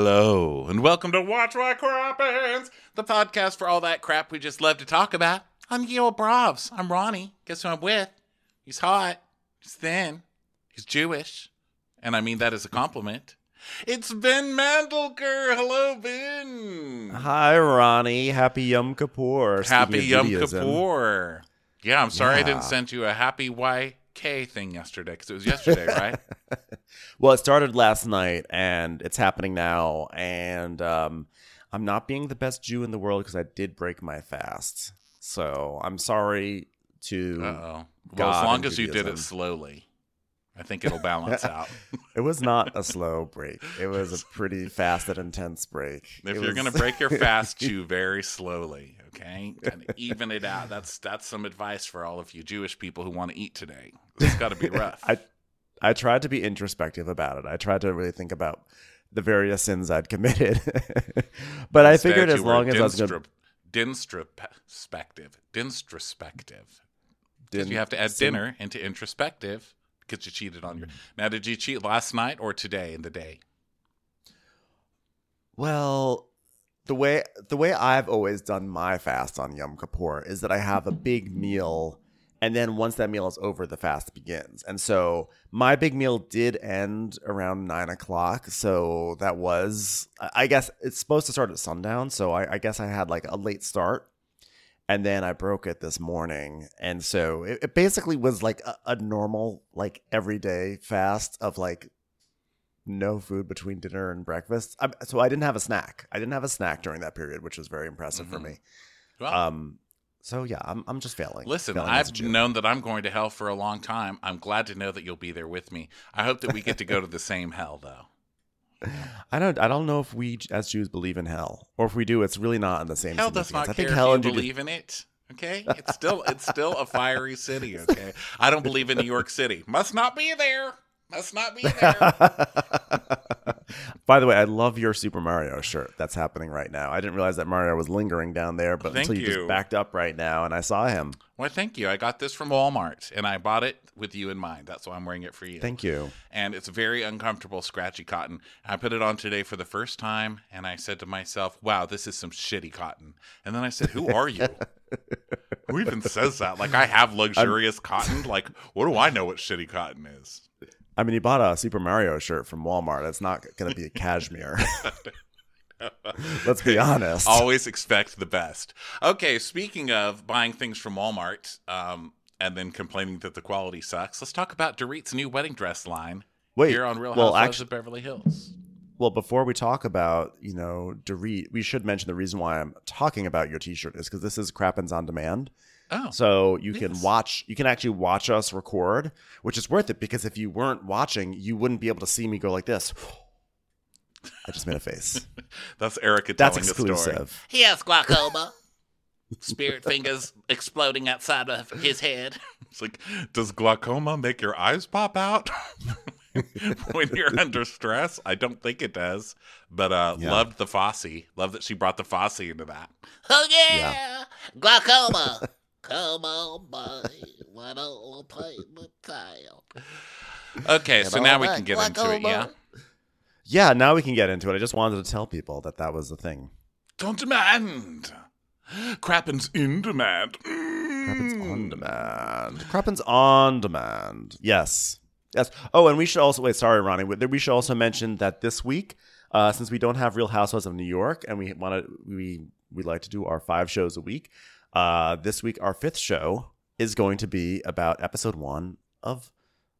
Hello, and welcome to Watch What Crappens, the podcast for all that crap we just love to talk about. I'm Gil Bravs. I'm Ronnie. Guess who I'm with? He's hot. He's thin. He's Jewish. And I mean that as a compliment. It's Ben Mandelker. Hello, Ben. Hi, Ronnie. Happy Yom Kippur. Happy Yom Judaism. Kippur. Yeah, I'm sorry I didn't send you a happy YK thing yesterday because it was yesterday, right? Well, it started last night and it's happening now. And um, I'm not being the best Jew in the world because I did break my fast. So I'm sorry to. Uh oh. Well, as long as you did it slowly, I think it'll balance out. It was not a slow break. It was a pretty fast and intense break. If It you're was- gonna break your fast, chew very slowly, okay? And even it out. That's that's some advice for all of you Jewish people who want to eat today. It's got to be rough. I I tried to be introspective about it. I tried to really think about the various sins I'd committed. but I figured as long as I was going to dinstrop- Dinstrespective. Dinstrespective. Because Din- you have to add sim- dinner into introspective because you cheated on Mm. your. Now, did you cheat last night or today in the day? Well, the way the way I've always done my fast on Yom Kippur is that I have a big mm-hmm. meal, and then once that meal is over, the fast begins. And so my big meal did end around nine o'clock. So that was, I I guess, it's supposed to start at sundown. So I, I guess I had like a late start. And then I broke it this morning. And so it, it basically was like a, a normal, like everyday fast of like no food between dinner and breakfast. I, so I didn't have a snack. I didn't have a snack during that period, which was very impressive for Mhm. me. Well, Um, so yeah, I'm I'm just failing. Listen, Failing I've known that I'm going to hell for a long time. I'm glad to know that you'll be there with me. I hope that we get to go to the same hell, though. I don't I don't know if we as Jews believe in hell, or if we do, it's really not in the same. Hell does not I think hell and believe in it. Okay, it's still it's still a fiery city. Okay, I don't believe in New York City. Must not be there. Must not be there. By the way, I love your Super Mario shirt. That's happening right now. I didn't realize that Mario was lingering down there, but Thank until you, you. just backed up right now, and I saw him. Well, thank you. I got this from Walmart, and I bought it with you in mind. That's why I'm wearing it for you. Thank you. and it's very uncomfortable, scratchy cotton. I put it on today for the first time, and I said to myself, "Wow, this is some shitty cotton." And then I said, "Who are you? Who even says that? Like I have luxurious cotton. Like what do I know what shitty cotton is?" I mean, you bought a Super Mario shirt from Walmart. It's not going to be a cashmere. Let's be honest. Always expect the best. Okay, speaking of buying things from Walmart, um, and then complaining that the quality sucks, let's talk about Dorit's new wedding dress line Wait, here on Real well, Housewives actu- of Beverly Hills. Well, before we talk about, you know, Dorit, we should mention the reason why I'm talking about your t-shirt is because this is Crappens on Demand. Oh, So you can watch, you can actually watch us record, which is worth it because if you weren't watching, you wouldn't be able to see me go like this. I just made a face. that's Erika That's telling a story. exclusive. He has glaucoma. Spirit fingers exploding outside of his head. It's like, does glaucoma make your eyes pop out when you're under stress? I don't think it does. But uh Yeah. loved the Fosse. Love that she brought the Fosse into that. Oh yeah, Yeah. glaucoma. Come on, boy. Why don't we play the tail? Okay, so now we can get into it, yeah. Yeah, now we can get into it. I just wanted to tell people that that was the thing. Don't demand. Crappens in demand. Crappens Mm. on demand. Crappens on demand. Yes. Yes. Oh, and we should also wait. Sorry, Ronnie. We we should also mention that this week, uh, since we don't have Real Housewives of New York, and we want to, we we like to do our five shows a week. Uh, this week, our fifth show is going to be about episode one of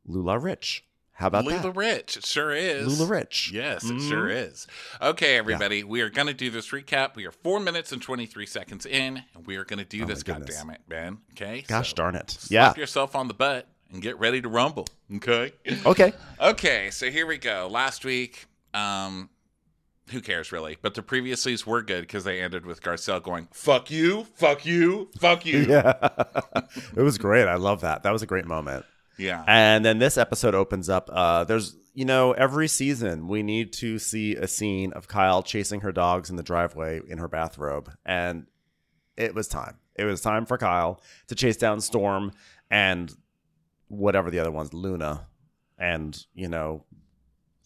LuLaRich. How about Lula that? Rich. It sure is. LuLaRich. Yes, it Mhm. sure is. Okay, everybody, we are going to do this recap. We are four minutes and 23 seconds in, and we are going to do Oh this, goodness. goddammit, Ben. Okay? Gosh So darn it. slap Yeah. yourself on the butt and get ready to rumble. Okay? Okay. okay, so here we go. Last week, um, who cares really? But the previouslys were good because they ended with Garcelle going, fuck you, fuck you, fuck you. Yeah. it was great. I love that. That was a great moment. Yeah. And then this episode opens up. Uh, there's, you know, every season we need to see a scene of Kyle chasing her dogs in the driveway in her bathrobe. And it was time. It was time for Kyle to chase down Storm and whatever the other one's, Luna. And, you know,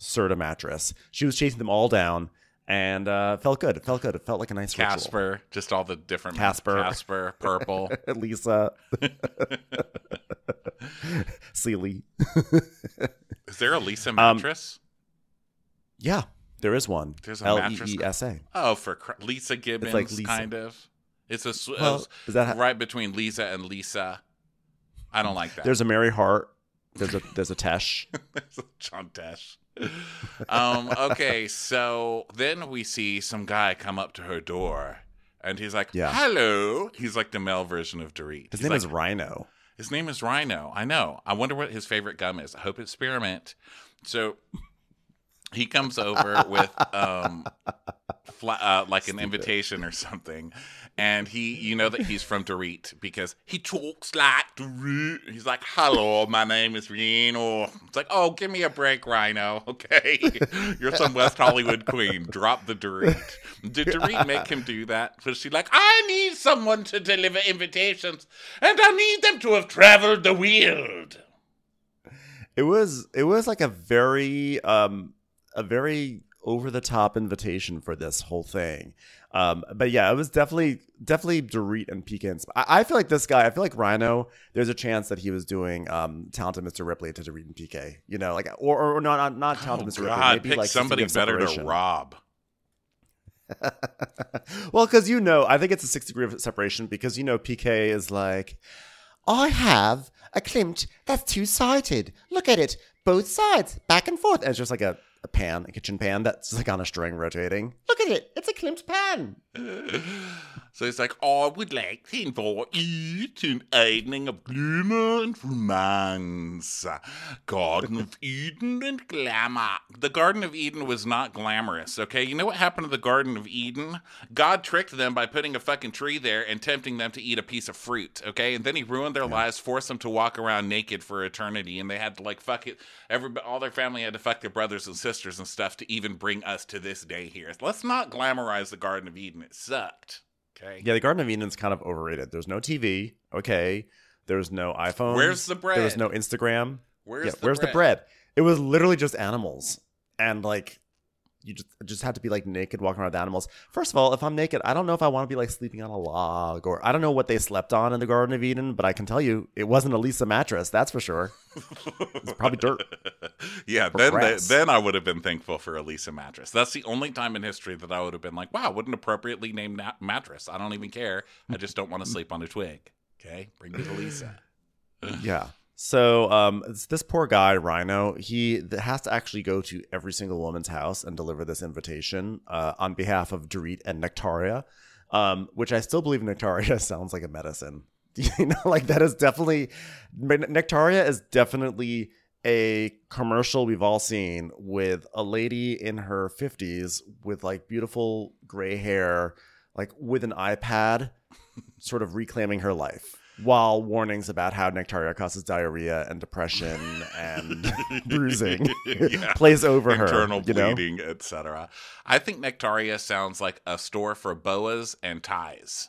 Serta mattress. She was chasing them all down, and uh, felt good. It felt good. It felt like a nice ritual. Casper, just all the different Casper. Casper, purple. Leesa, Sealy. Is there a Leesa Um, mattress? Yeah, there is one. There's a mattress E E S A. oh, for cr- Leeza Gibbons, Lisa. kind of. It's a Well, is that right between Lisa and Lisa. I don't like that. There's a Mary Hart. There's a there's a Tesh. There's a John Tesh. Um, okay, so then we see some guy come up to her door, and he's like, Yeah. "Hello." He's like the male version of Dorit. His He's name like, is Rhino. His name is Rhino. I know. I wonder what his favorite gum is. I hope it's spearmint. So he comes over with um fla- uh, like an invitation or something. And he, you know that he's from Dorit because he talks like Dorit. He's like, "Hello, my name is Rhino." It's like, "Oh, give me a break, Rhino. Okay, you're some West Hollywood queen. Drop the Dorit." Did Dorit make him do that? Was she like, "I need someone to deliver invitations, and I need them to have traveled the world"? It was it was like a very um a very over the top invitation for this whole thing. Um, but yeah, it was definitely definitely Dorit and Pekins. I, I feel like this guy. I feel like Rhino. There's a chance that he was doing um, talented Mr. Ripley to Dorit and PK. You know, like or or not not, not talented Oh, Mr. Ripley. Maybe pick like somebody better to rob. well, because you know, I think it's a six degree of separation because you know PK is like, I have a Klimt that's two sided. Look at it, both sides, back and forth. And it's just like a, a pan, a kitchen pan that's like on a string rotating. Look at it, it's a Klimt pan. So he's like, oh, I would like to invite you to an evening of glamour and romance. Garden of Eden and glamour. The Garden of Eden was not glamorous, okay? You know what happened to the Garden of Eden? God tricked them by putting a fucking tree there and tempting them to eat a piece of fruit, okay? And then he ruined their lives, forced them to walk around naked for eternity, and they had to like fuck it. Every all their family had to fuck their brothers and sisters and stuff to even bring us to this day here. Let's not glamorize the Garden of Eden. It sucked. Okay. Yeah, the Garden of Eden's kind of overrated. There's no TV, okay. There's no iPhone. Where's the bread? There was no Instagram. Where's, yeah, the, where's bread? the bread? It was literally just animals, and like you just just had to be like naked walking around with animals. First of all, if I'm naked, I don't know if I want to be like sleeping on a log or I don't know what they slept on in the Garden of Eden, but I can tell you it wasn't a Leesa mattress, that's for sure. It's probably dirt. yeah, then they, then I would have been thankful for a Leesa mattress. That's the only time in history that I would have been like, wow, what an appropriately named na- mattress. I don't even care. I just don't want to sleep on a twig. Okay, bring me the Leesa. Yeah. So um, this poor guy Rhino, he has to actually go to every single woman's house and deliver this invitation uh, on behalf of Dorit and Nectaria, um, which I still believe Nectaria sounds like a medicine. You know, like that is definitely Nectaria is definitely a commercial we've all seen with a lady in her 50s with like beautiful gray hair, like with an iPad, sort of reclaiming her life while warnings about how Nectaria causes diarrhea and depression and bruising Yeah. plays over her. Internal you know? bleeding, etc. I think Nectaria sounds like a store for boas and ties.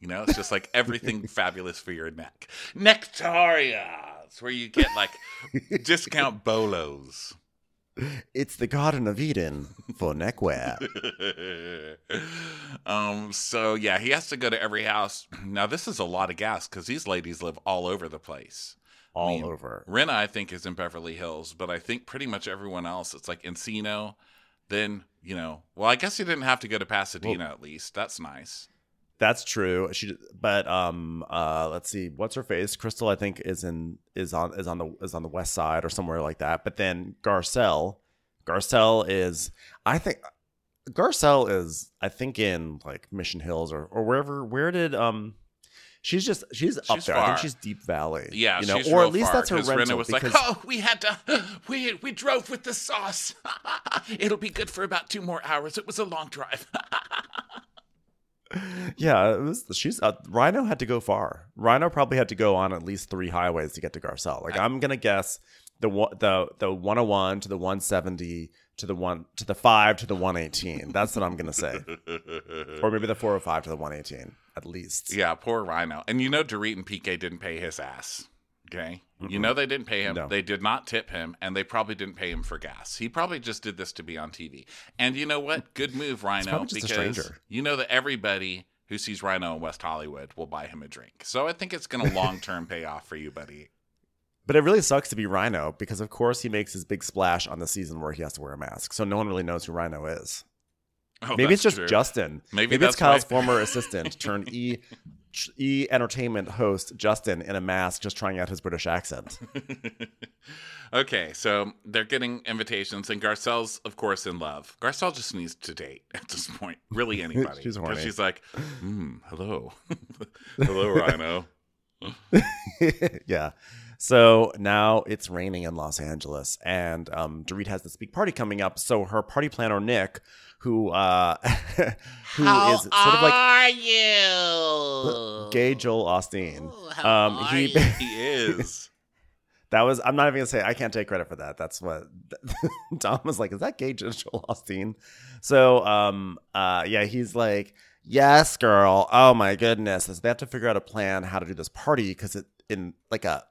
You know, it's just like everything fabulous for your neck. Nectaria. It's where you get like discount bolos. It's the Garden of Eden for neckwear. um. So yeah, he has to go to every house. Now this is a lot of gas because these ladies live all over the place. all mean, over. Rinna, I think, is in Beverly Hills, but I think pretty much everyone else, it's like Encino. Then you know, well, I guess he didn't have to go to Pasadena at least. That's nice. That's true. She, but um, uh, let's see, what's her face? Crystal, I think, is in is on is on the is on the west side or somewhere like that. But then Garcelle, Garcelle is, I think, Garcelle is, I think, in like Mission Hills or or wherever. Where did um, she's just she's, up She's there. I think she's Deep Valley. Yeah, you know, or at least far, that's her rental. Was because, like, "Oh, we had to. We we drove with the sauce. It'll be good for about two more hours. It was a long drive." Yeah, it was. She's uh, Rhino had to go far. Rhino probably had to go on at least three highways to get to Garcelle. Like I'm gonna guess the the the 101 to the 170 to the one to the five to the 118. That's what I'm gonna say, or maybe the 405 to the 118 at least. yeah, poor Rhino. And you know, Dorit and PK didn't pay his ass. Okay. You know they didn't pay him. No. They did not tip him, and they probably didn't pay him for gas. He probably just did this to be on TV. And you know what? Good move, Rhino, probably just a because you know that everybody who sees Rhino in West Hollywood will buy him a drink. So I think it's going to long term pay off for you, buddy. But it really sucks to be Rhino because, of course, he makes his big splash on the season where he has to wear a mask. So no one really knows who Rhino is. Oh, Maybe it's just true. Justin. Maybe it's Kyle's former assistant turned E E Entertainment host Justin in a mask, just trying out his British accent. okay, so they're getting invitations, and Garcelle's, of course, in love. Garcelle just needs to date at this point. Really, anybody. She's horny. she's like, hmm, hello. hello, Rhino. yeah. So now it's raining in Los Angeles, and um, Dorit has this big party coming up. So her party planner Nick, who uh, who How is sort of like are you? gay Joel Osteen. Oh, Um, he? He is. that was I'm not even gonna say I can't take credit for that. That's what Tom was like. Is that gay Joel Osteen? So um uh yeah, he's like, yes, girl. Oh my goodness. So they have to figure out a plan how to do this party because it in like a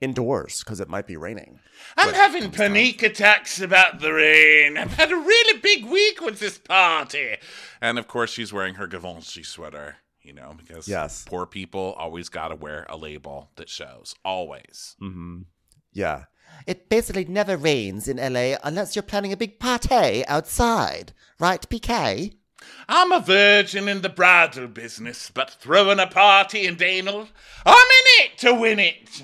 indoors because it might be raining. I'm But having comes time. panic attacks about the rain. I've had a really big week with this party. And of course, she's wearing her Givenchy sweater, you know, because Yes. poor people always got to wear a label that shows. Always. Mm-hmm. Yeah. It basically never rains in LA unless you're planning a big party outside, right, PK? I'm a virgin in the bridal business, but throwing a party in Danel, I'm in it to win it.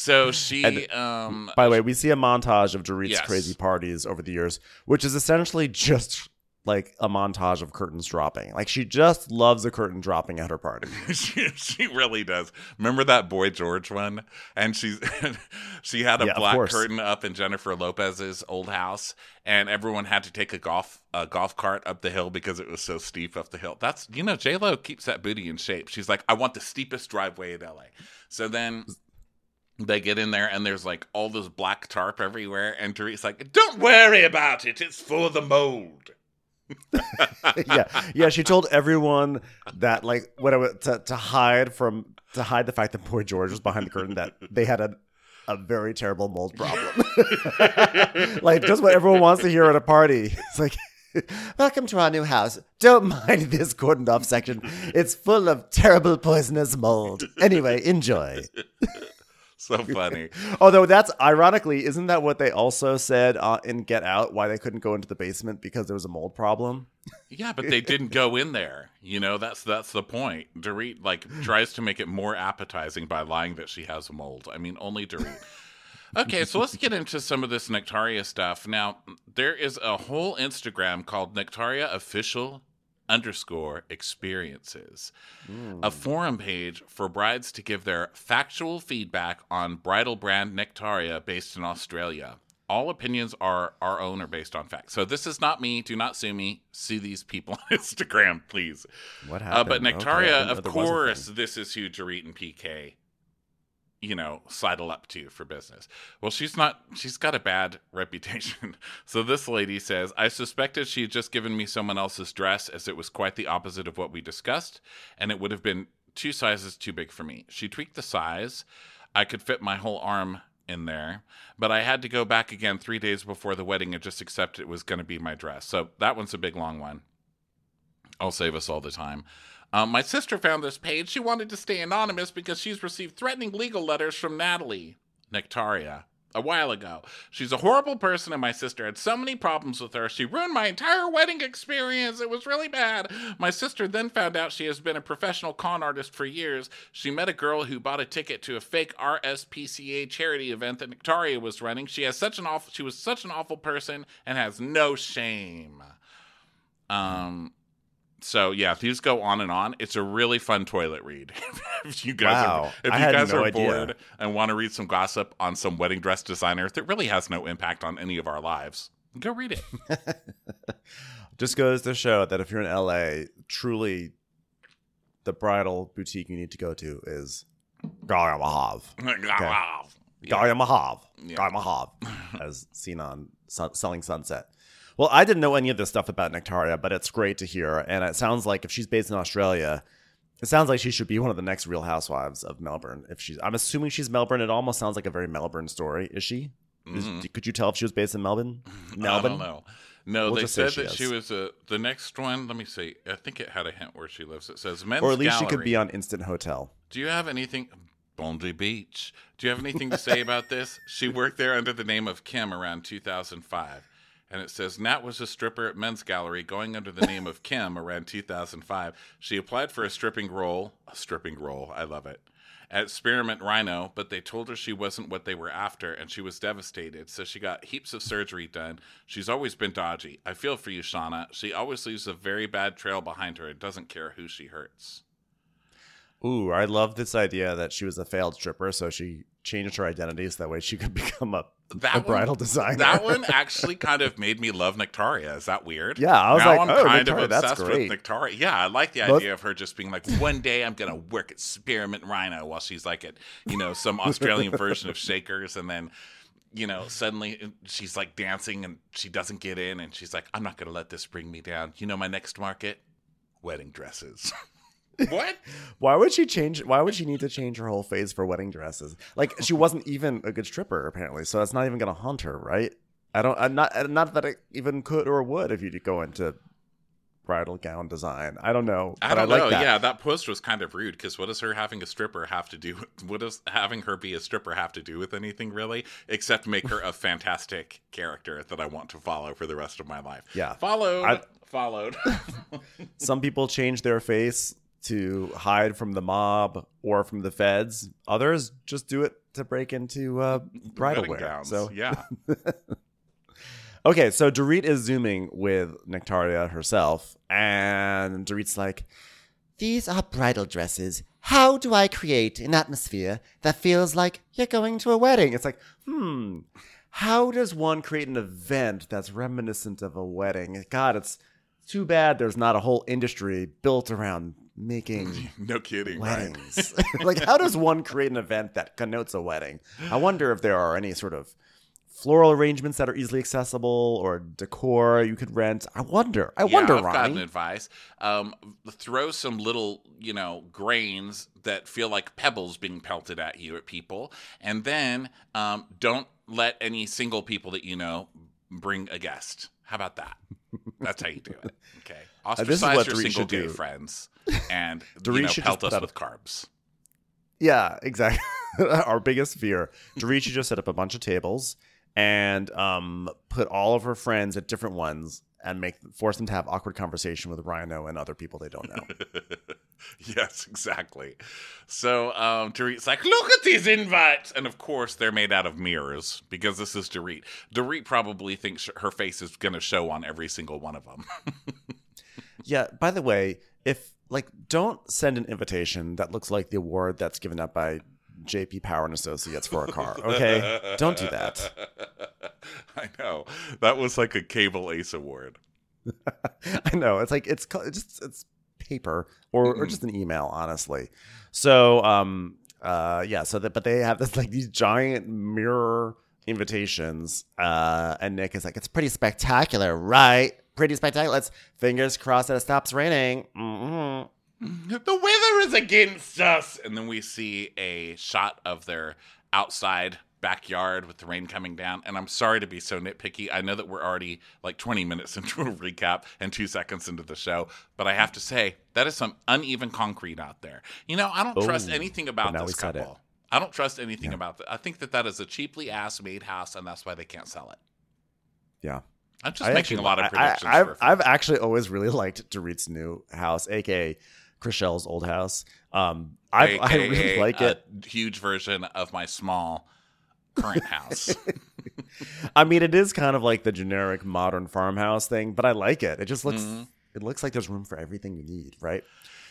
So she, And- um, By the way, we see a montage of Dorit's Yes. crazy parties over the years, which is essentially just like a montage of curtains dropping. Like she just loves a curtain dropping at her party. she, she really does. Remember that Boy George one? And she's she had a Yeah, black curtain up in Jennifer Lopez's old house, and everyone had to take a golf a golf cart up the hill because it was so steep up the hill. That's you know J Lo keeps that booty in shape. She's like, I want the steepest driveway in L.A. So then. They get in there and there's like all this black tarp everywhere, and Dorit's like, "Don't worry about it. It's for the mold." yeah, yeah. She told everyone that like whatever to, to hide from to hide the fact that Boy George was behind the curtain that they had a a very terrible mold problem. like just what everyone wants to hear at a party. It's like. Welcome to our new house. Don't mind this cordoned off section. It's full of terrible poisonous mold. Anyway, enjoy. So funny. Although that's ironically, isn't that what they also said uh, in Get Out? Why they couldn't go into the basement because there was a mold problem? Yeah, but they didn't go in there. You know, that's that's the point. Dorit like tries to make it more appetizing by lying that she has a mold. I mean, only Dorit. Okay, so let's get into some of this Nectaria stuff. Now, there is a whole Instagram called Nectaria Official underscore experiences, a forum page for brides to give their factual feedback on bridal brand Nectaria based in Australia. All opinions are our own or based on facts. So this is not me. Do not sue me. Sue these people on Instagram, please. What Uh, happened? but Nectaria, didn't of there was a course, this is who Dorit and PK, you know, sidle up to for business. Well, she's not, she's got a bad reputation. so this lady says, I suspected she had just given me someone else's dress as it was quite the opposite of what we discussed, and it would have been two sizes too big for me. She tweaked the size. I could fit my whole arm in there, but I had to go back again three days before the wedding and just accept it was going to be my dress. So that one's a big long one. I'll save us all the time. Um, my sister found this page. She wanted to stay anonymous because she's received threatening legal letters from Natalie Nectaria a while ago. She's a horrible person, and my sister had so many problems with her. She ruined my entire wedding experience. It was really bad. My sister then found out she has been a professional con artist for years. She met a girl who bought a ticket to a fake RSPCA charity event that Nectaria was running. She has such an awful. She was such an awful person and has no shame. Um, so yeah, these go on and on. It's a really fun toilet read. if you guys Wow. are, if I you guys no are idea. bored and want to read some gossip on some wedding dress designer that really has no impact on any of our lives, go read it. Just goes to show that if you're in LA, truly the bridal boutique you need to go to is Galia Lahav. Galia Lahav. Yeah. Lahav, as seen on Sun- Selling Sunset. Well, I didn't know any of this stuff about Nectaria, but it's great to hear. And it sounds like if she's based in Australia, It sounds like she should be one of the next Real Housewives of Melbourne. If she's, I'm assuming she's Melbourne. It almost sounds like a very Melbourne story. Is she? Is- Mhm. could you tell if she was based in Melbourne? I Melbourne. don't know. No, We'll they said she that she was a the next one. Let me see. I think it had a hint where she lives. It says men's Or at least she could be on Instant Hotel. Do you have anything? Bondi Beach. Do you have anything to say about this? She worked there under the name of Kim around 2005. And it says Nat was a stripper at Men's Gallery going under the name of Kim around 2005. She applied for a stripping role, a stripping role, I love it, at Spearmint Rhino, but they told her she wasn't what they were after and she was devastated. So she got heaps of surgery done. She's always been dodgy. I feel for you, Shauna. She always leaves a very bad trail behind her and doesn't care who she hurts. Ooh, I love this idea that she was a failed stripper, so she changed her identity so that way she could become a, That a one- bridal designer. That one actually kind of made me love Nectaria. Is that weird? Yeah, I was now like, I'm oh, kind Nectaria, of obsessed with Nectaria. Yeah, I like the Both- idea of her just being like, one day I'm gonna work at Spearmint Rhino while she's like at you know some Australian version of Shakers, and then you know suddenly uh, she's like dancing and she doesn't get in, and she's like, I'm not gonna let this bring me down. You know my next market, wedding dresses. what? Why would she change? Why would she need to change her whole face for wedding dresses? Like she wasn't even a good stripper apparently, so that's not even going to haunt her, right? I don't. I'm not. Uh, not that it even could or would if you go into bridal gown design. I don't know. I don't like know. That. Yeah, that post was kind of rude because what does her having a stripper have to do? What does having her be a stripper have to do with anything really, except make her a fantastic character that I want to follow for the rest of my life? Yeah. followed, I- followed. Some people change their face to hide from the mob or from the feds. Others just do it to break into uh, bridal wear. gowns. So yeah, Okay, so Dorit is zooming with Nectaria herself, and Dorit's like, These are bridal dresses. How do I create an atmosphere that feels like you're going to a wedding? It's like, hmm, how does one create an event that's reminiscent of a wedding? God, it's too bad there's not a whole industry built around making no kidding. Right? like, how does one create an event that connotes a wedding? I wonder if there are any sort of floral arrangements that are easily accessible or decor you could rent. I wonder. I Yeah, wonder, I've got an advice. Um, throw some little, you know, grains that feel like pebbles being pelted at you at people, and then um, don't let any single people that you know bring a guest. How about that? That's how you do it. Okay, Uh, this is ostracize what your Dorit single should gay do. friends, and you know, should pelt us up- with carbs. Yeah, exactly. Our biggest fear. Dorit should just set up a bunch of tables and um, put all of her friends at different ones and make force them to have awkward conversation with Rhino and other people they don't know. yes, exactly. So um, Dorit's like, look at these invites, and of course they're made out of mirrors because this is Dorit. Dorit probably thinks her face is going to show on every single one of them. Yeah. By the way, if like, don't send an invitation that looks like the award that's given out by J.D. Power and Associates for a car. Okay, don't do that. I know that was like a cable ace award. I know it's like it's just it's paper or or just an email, honestly. So um uh yeah, so that but they have this like these giant mirror invitations, uh, and Nick is like, it's pretty spectacular, right? Pretty spectacular. Let's fingers crossed that it stops raining. hmm The weather is against us. And then we see a shot of their outside backyard with the rain coming down. And I'm sorry to be so nitpicky. I know that we're already like 20 minutes into a recap and two seconds into the show, but I have to say that is some uneven concrete out there. You know, I don't trust Oh, anything about now this we said it. couple. I don't trust anything about that. I think that that is a cheaply ass made house, and that's why they can't sell it. Yeah. I'm just I making actually- a lot of predictions. I, have I've actually always really liked Dorit's new house, aka Chrishell's old house. Um, I I really like a it. Huge version of my small current house. I mean, it is kind of like the generic modern farmhouse thing, but I like it. It just looks Mhm. it looks like there's room for everything you need, right?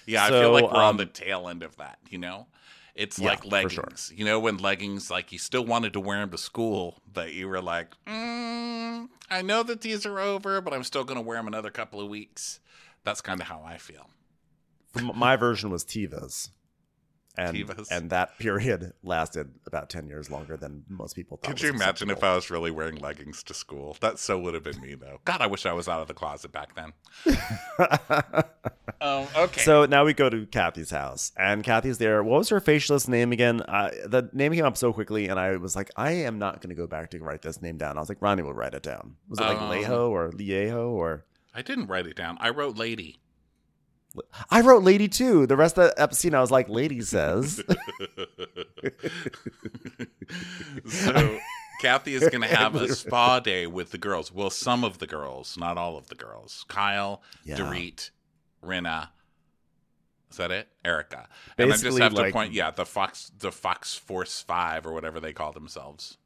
Yeah, I feel like we're on um, the tail end of that. You know, it's Yeah, like leggings. sure. You know, when leggings like you still wanted to wear them to school, but you were like, mm, I know that these are over, but I'm still going to wear them another couple of weeks. That's kind of how I feel. My version was Teva's, and Divas. and that period lasted about ten years longer than most people. thought Could you imagine if. I was really wearing leggings to school? That so would have been me, though. God, I wish I was out of the closet back then. um, okay. So now we go to Kathy's house, and Kathy's there. What was her facialist name again? Uh, the name came up so quickly, and I was like, I am not going to go back to write this name down. I was like, Ronnie will write it down. Was it like Um, Leho or Lieho or? I didn't write it down. I wrote lady. I wrote Lady too. The rest of the episode, I was like, Lady says. so Kathy is going to have a spa day with the girls. Well, some of the girls, not all of the girls. Kyle, Yeah. Dorit, Rinna. Is that it? Erika. and I just Basically, have to point, yeah, the Fox, the Fox Force Five or whatever they call themselves.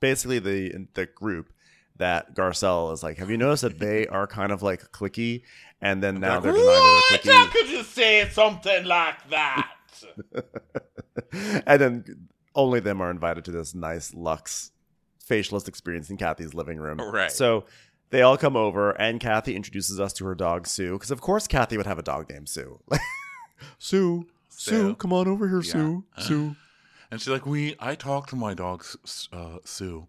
Basically, the the group that Garcelle is like, have you noticed that they are kind of like clicky, and then now they're denying they're How could you say something like that? and then only them are invited to this nice luxe facialist experience in Kathy's living room. Right. So they all come over, and Kathy introduces us to her dog Sue, because of course Kathy would have a dog named Sue. Sue, Sue, Sue. come on over here, Yeah. Sue, Sue. And she's like, "We, I talk to my dog, S- uh, Sue.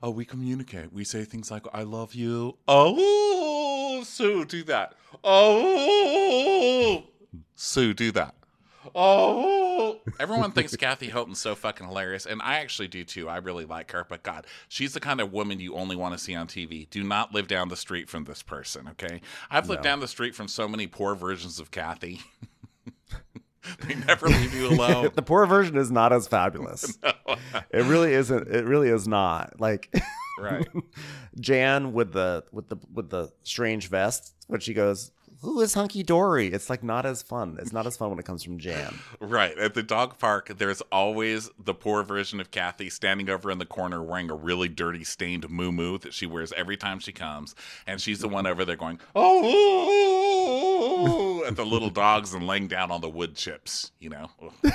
Oh, we communicate. We say things like, "I love you." Oh, Sue, do that. Oh, Sue, do that. Oh, everyone thinks Kathy Hilton's so fucking hilarious, and I actually do too. I really like her, but God, she's the kind of woman you only want to see on TV. Do not live down the street from this person, okay? I've lived No. down the street from so many poor versions of Kathy. they never leave you alone. the poor version is not as fabulous. It really isn't. It really is not. Like right. Jan with the with the with the strange vest, when she goes, "Who is Hunky Dory?" It's like not as fun. It's not as fun when it comes from Jan. Right. At the dog park, there's always the poor version of Kathy standing over in the corner wearing a really dirty, stained moo that she wears every time she comes. And she's the one over there going, oh, at the little dogs and laying down on the wood chips, you know?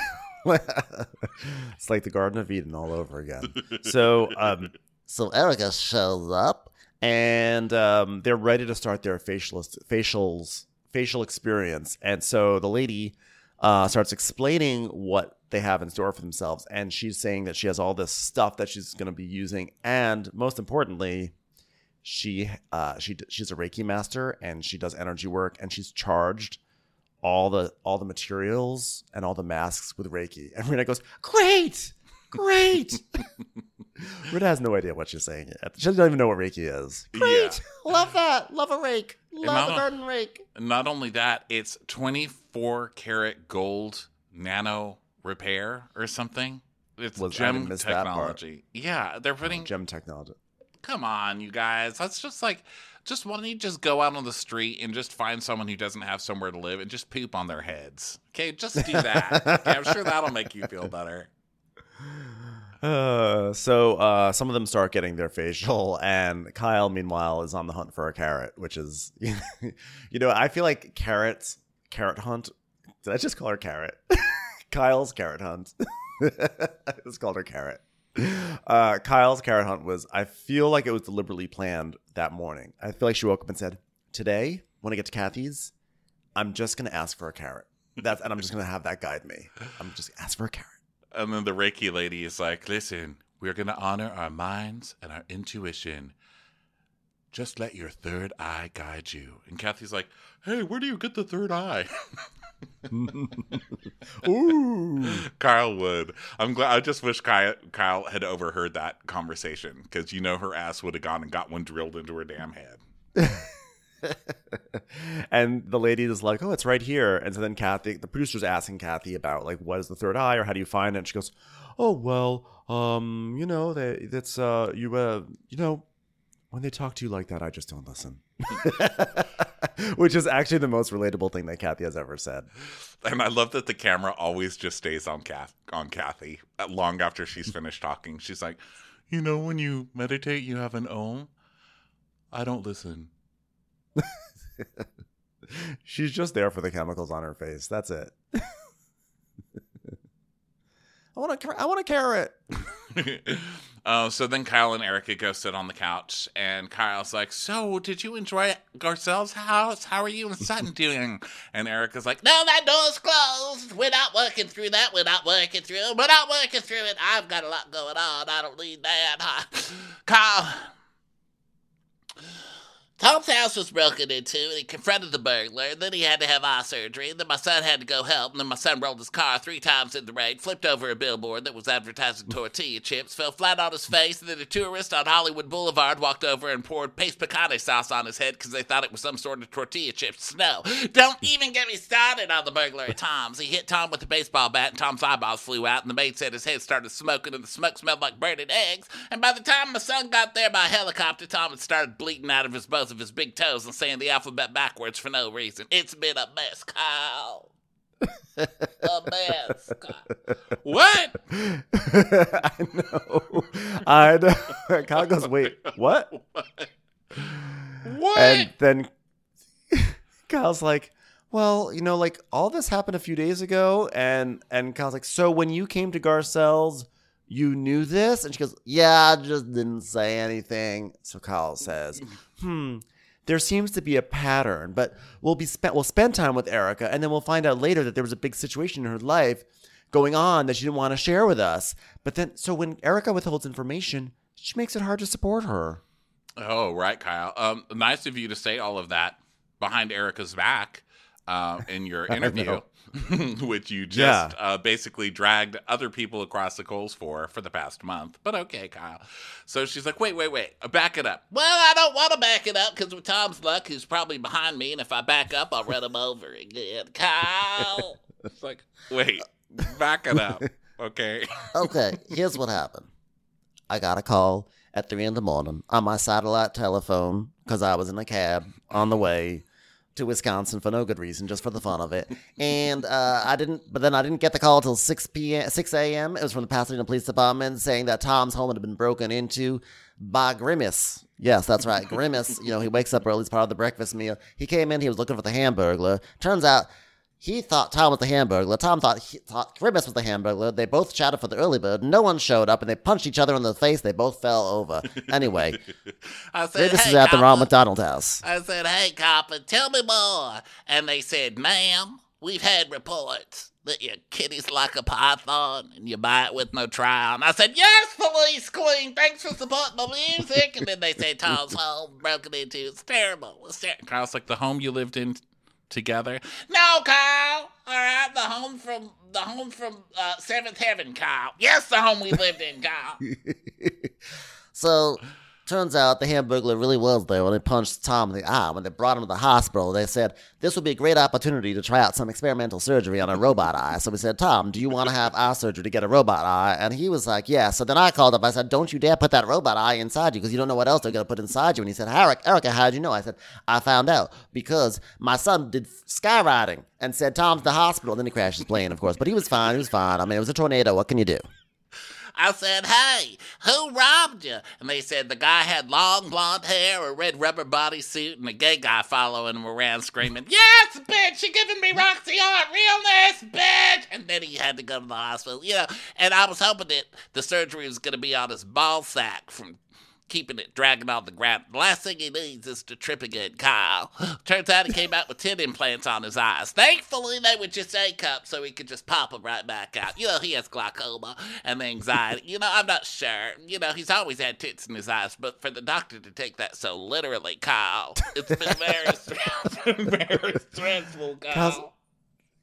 it's like the Garden of Eden all over again. So, um, So Erika shows up. and um, they're ready to start their facialist facials facial experience. And so the lady uh, starts explaining what they have in store for themselves, and she's saying that she has all this stuff that she's going to be using, and most importantly, she uh, she she's a Reiki master, and she does energy work, and she's charged all the all the materials and all the masks with Reiki. And Rinna goes, "Great, great." Rita has no idea what she's saying yet. She doesn't even know what Reiki is. Great. Love that. Love a rake. Love a Mama- garden rake. Not only that, it's 24 karat gold nano repair or something. It's Was- gem didn't miss that part. technology. Yeah, they're oh, putting Gem technology. Come on, you guys. That's just like, just why don't you just go out on the street and just find someone who doesn't have somewhere to live and just poop on their heads? Okay, just do that. okay, I'm sure that'll make you feel better. Uh, so uh, some of them start getting their facial, and Kyle, meanwhile, is on the hunt for a carrot, which is, you know, I feel like carrots, carrot hunt. Did I just call her carrot? Kyle's carrot hunt. I just called her carrot. Uh, Kyle's carrot hunt was. I feel like it was deliberately planned that morning. I feel like she woke up and said, "Today, when I get to Kathy's, I'm just gonna ask for a carrot. That's and I'm just gonna have that guide me. I'm just ask for a carrot." And then the Reiki lady is like, listen, we're going to honor our minds and our intuition. Just let your third eye guide you. And Kathy's like, hey, where do you get the third eye? Ooh. Kyle would. I'm glad. I just wish Kyle, Kyle had overheard that conversation because you know her ass would have gone and got one drilled into her damn head. and the lady is like, "Oh, it's right here." And so then Kathy, the producer's asking Kathy about like, "What is the third eye, or how do you find it?" And she goes, "Oh, well, um, you know, that that's uh, you uh, you know, when they talk to you like that, I just don't listen." Which is actually the most relatable thing that Kathy has ever said. And I love that the camera always just stays on Kath on Kathy uh, long after she's finished talking. She's like, you know, when you meditate, you have an om. I don't listen. She's just there for the chemicals on her face. That's it. I want a, I want a carrot. Uh, so then Kyle and Erika go sit on the couch, and Kyle's like, "So, did you enjoy Garcelle's house? How are you and Sutton doing?" And Erika's like, "No, that door's closed. We're not working through that. We're not working through. We're not working through it. I've got a lot going on. I don't need that." Kyle, Tom's house was broken into, and he confronted the burglar. Then he had to have eye surgery. And then my son had to go help. And then my son rolled his car three times in the rain, flipped over a billboard that was advertising tortilla chips, fell flat on his face. And then a tourist on Hollywood Boulevard walked over and poured Pace picante sauce on his head because they thought it was some sort of tortilla chip snow. Don't even get me started on the burglar at Tom's. He hit Tom with a baseball bat, and Tom's eyeballs flew out. And the maid said his head started smoking, and the smoke smelled like burning eggs. And by the time my son got there by helicopter, Tom had started bleeding out of his both of his big toes and saying the alphabet backwards for no reason. It's been a mess, Kyle. a mess. Kyle. What? I know. I know. Kyle goes, wait, what? What? And then Kyle's like, well, you know, like all this happened a few days ago, and and Kyle's like, so when you came to Garcelle's, you knew this, and she goes, yeah, I just didn't say anything. So Kyle says, hmm. There seems to be a pattern, but we'll be spent. We'll spend time with Erika, and then we'll find out later that there was a big situation in her life going on that she didn't want to share with us. But then, so when Erika withholds information, she makes it hard to support her. Oh, right, Kyle. Um, nice of you to say all of that behind Erika's back uh, in your interview, which you just Yeah. uh, basically dragged other people across the coals for for the past month. But okay, Kyle. So she's like, wait, wait, wait, Uh, back it up. Well, I don't want to back it up because with Tom's luck, he's probably behind me, and if I back up, I'll run him over again. Kyle. It's like, wait, back it up. Okay. Okay, here's what happened. I got a call at three in the morning on my satellite telephone because I was in a cab on the way to Wisconsin for no good reason, just for the fun of it. And uh, I didn't, but then I didn't get the call till six p.m. six a.m. It was from the Pasadena Police Department saying that Tom's home had been broken into by Grimace. Yes, that's right, Grimace. You know, he wakes up early as part of the breakfast meal. He came in, he was looking for the Hamburglar. Turns out. He thought Tom was the hamburger. Tom thought he thought Grimace was the hamburger. They both shouted for the early bird. No one showed up, and they punched each other in the face. They both fell over. Anyway, I said, this hey, is at the Ronald McDonald House. I said, hey, copper, tell me more. And they said, ma'am, we've had reports that your kitty's like a python and you buy it with no trial. And I said, yes, police queen, thanks for supporting the music. And then they said, Tom's home broken into. It's terrible. It's terrible. Kyle's like, the home you lived in together? No, Kyle. All right, the home from the home from uh, Seventh Heaven, Kyle. Yes, the home we lived in, Kyle. So, turns out the Hamburglar really was there when they punched Tom in the eye. When they brought him to the hospital, they said this would be a great opportunity to try out some experimental surgery on a robot eye. So we said, Tom, do you want to have eye surgery to get a robot eye? And he was like, yeah. So then I called up. I said, don't you dare put that robot eye inside you because you don't know what else they're going to put inside you. And he said, Eric, Erika, how'd you know? I said, I found out because my son did skywriting and said Tom's the hospital. And then he crashed his plane, of course. But he was fine. He was fine. I mean, it was a tornado. What can you do? I said, hey, who robbed you? And they said the guy had long blonde hair, a red rubber bodysuit, and a gay guy following him around screaming, Yes, bitch, you're giving me Roxie Hart realness, bitch! And then he had to go to the hospital, you know. And I was hoping that the surgery was going to be on his ball sack from keeping it dragging on the ground. The last thing he needs is to trip again, Kyle. Turns out he came out with 10 implants on his eyes. Thankfully, they were just A cups, so he could just pop them right back out. You know, he has glaucoma and anxiety. You know, I'm not sure. You know, he's always had tits in his eyes, but for the doctor to take that so literally, Kyle, it's been very, stressful, very stressful, Kyle. Kyle's-